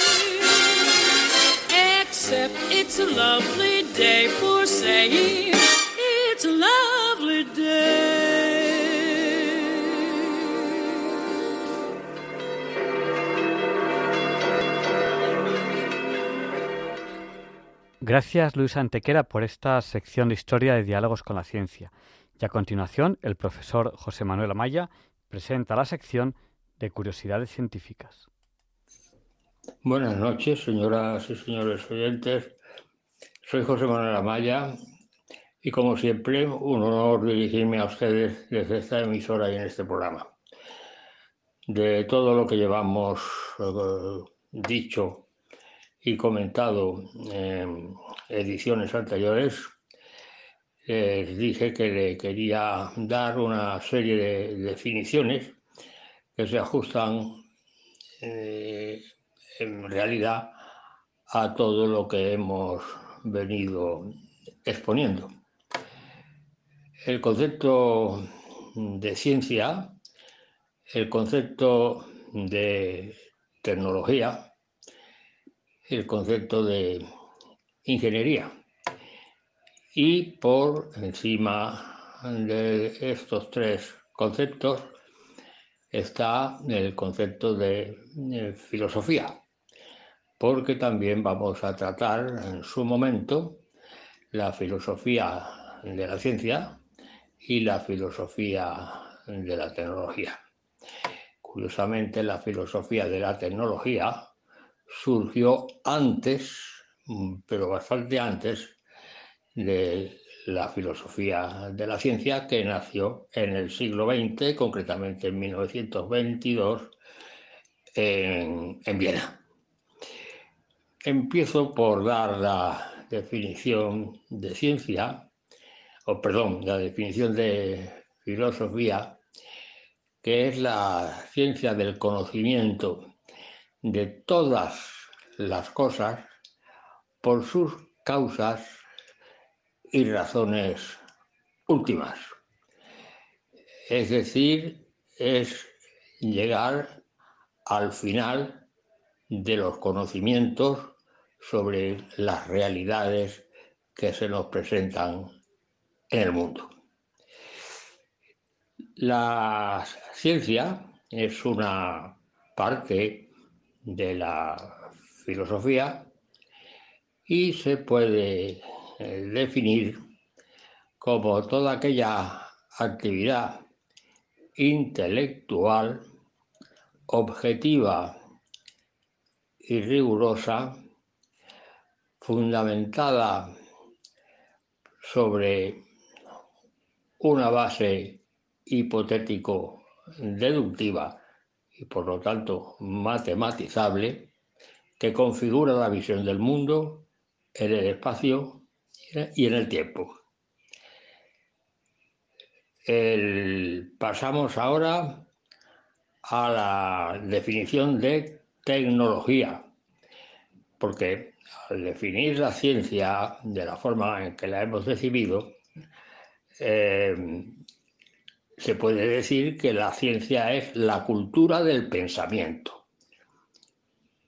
Gracias Luis Antequera por esta sección de historia de diálogos con la ciencia. Y a continuación, el profesor José Manuel Amaya presenta la sección de curiosidades científicas. Buenas noches, señoras y señores oyentes. Soy José Manuel Amaya y, como siempre, un honor dirigirme a ustedes desde esta emisora y en este programa. De todo lo que llevamos eh, dicho y comentado en ediciones anteriores, les dije que le quería dar una serie de definiciones que se ajustan eh, en realidad a todo lo que hemos venido exponiendo. El concepto de ciencia, el concepto de tecnología, el concepto de ingeniería. Y por encima de estos tres conceptos está el concepto de filosofía porque también vamos a tratar en su momento la filosofía de la ciencia y la filosofía de la tecnología. Curiosamente, la filosofía de la tecnología surgió antes, pero bastante antes, de la filosofía de la ciencia que nació en el siglo XX, concretamente en 1922, en, en Viena. Empiezo por dar la definición de ciencia, o perdón, la definición de filosofía, que es la ciencia del conocimiento de todas las cosas por sus causas y razones últimas. Es decir, es llegar al final de los conocimientos sobre las realidades que se nos presentan en el mundo. La ciencia es una parte de la filosofía y se puede eh, definir como toda aquella actividad intelectual, objetiva y rigurosa, fundamentada sobre una base hipotético-deductiva y por lo tanto matematizable, que configura la visión del mundo en el espacio y en el tiempo. pasamos ahora a la definición de tecnología, porque al definir la ciencia de la forma en que la hemos decidido, eh, se puede decir que la ciencia es la cultura del pensamiento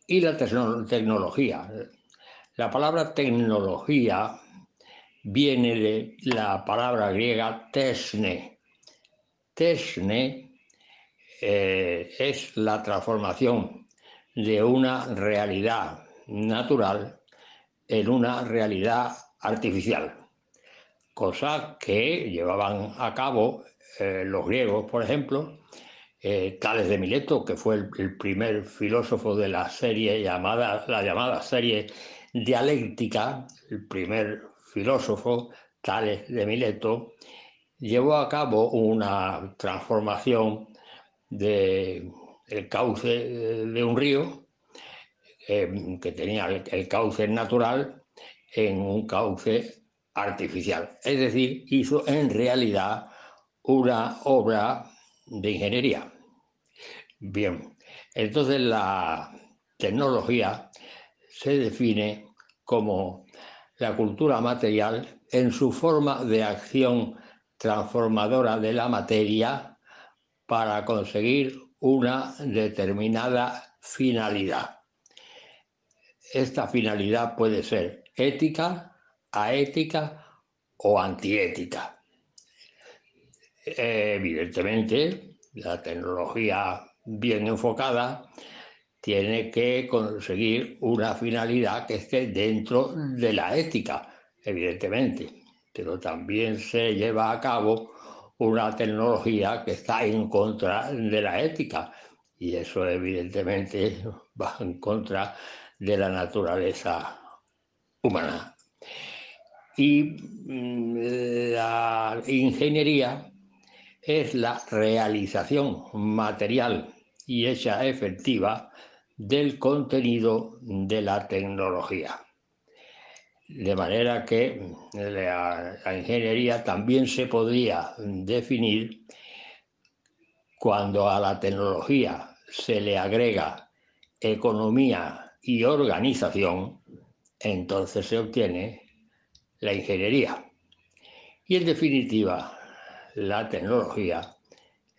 y la tecnología. La palabra tecnología viene de la palabra griega tesne. Tesne eh, es la transformación de una realidad natural en una realidad artificial, cosa que llevaban a cabo eh, los griegos, por ejemplo, eh, Tales de Mileto, que fue el, primer filósofo de la serie llamada, la llamada serie dialéctica, el primer filósofo, Tales de Mileto, llevó a cabo una transformación del cauce de un río eh, que tenía el, cauce natural en un cauce artificial. Es decir, hizo en realidad una obra de ingeniería. Bien, entonces la tecnología se define como la cultura material en su forma de acción transformadora de la materia para conseguir una determinada finalidad. Esta finalidad puede ser ética, aética o antiética. Evidentemente, la tecnología bien enfocada tiene que conseguir una finalidad que esté dentro de la ética, evidentemente, pero también se lleva a cabo una tecnología que está en contra de la ética y eso evidentemente [LAUGHS] va en contra de la naturaleza humana. Y mm, la ingeniería es la realización material y hecha efectiva del contenido de la tecnología. De manera que la, ingeniería también se podría definir cuando a la tecnología se le agrega economía y organización, entonces se obtiene la ingeniería. Y en definitiva, la tecnología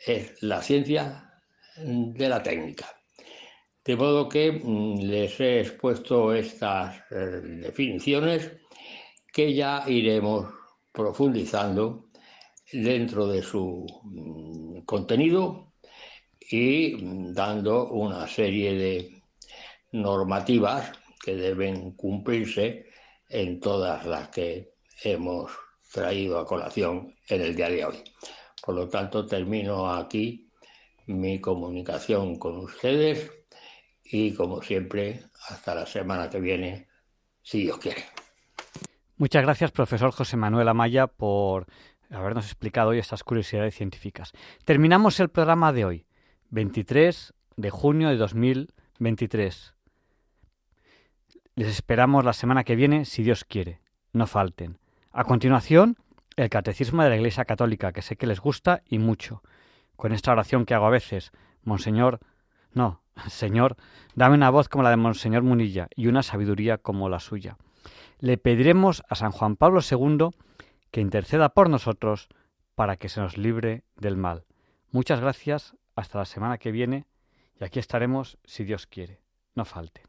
es la ciencia de la técnica. De modo que mm, les he expuesto estas eh, definiciones que ya iremos profundizando dentro de su mm, contenido y mm, dando una serie de normativas que deben cumplirse en todas las que hemos traído a colación en el día de hoy. Por lo tanto, termino aquí mi comunicación con ustedes y como siempre, hasta la semana que viene, si Dios quiere. Muchas gracias, profesor José Manuel Amaya, por habernos explicado hoy estas curiosidades científicas. Terminamos el programa de hoy, 23 de junio de 2023. Les esperamos la semana que viene, si Dios quiere. No falten. A continuación, el Catecismo de la Iglesia Católica, que sé que les gusta y mucho. Con esta oración que hago a veces, Monseñor, no, Señor, dame una voz como la de Monseñor Munilla y una sabiduría como la suya. Le pediremos a San Juan Pablo II que interceda por nosotros para que se nos libre del mal. Muchas gracias, hasta la semana que viene y aquí estaremos si Dios quiere. No falte.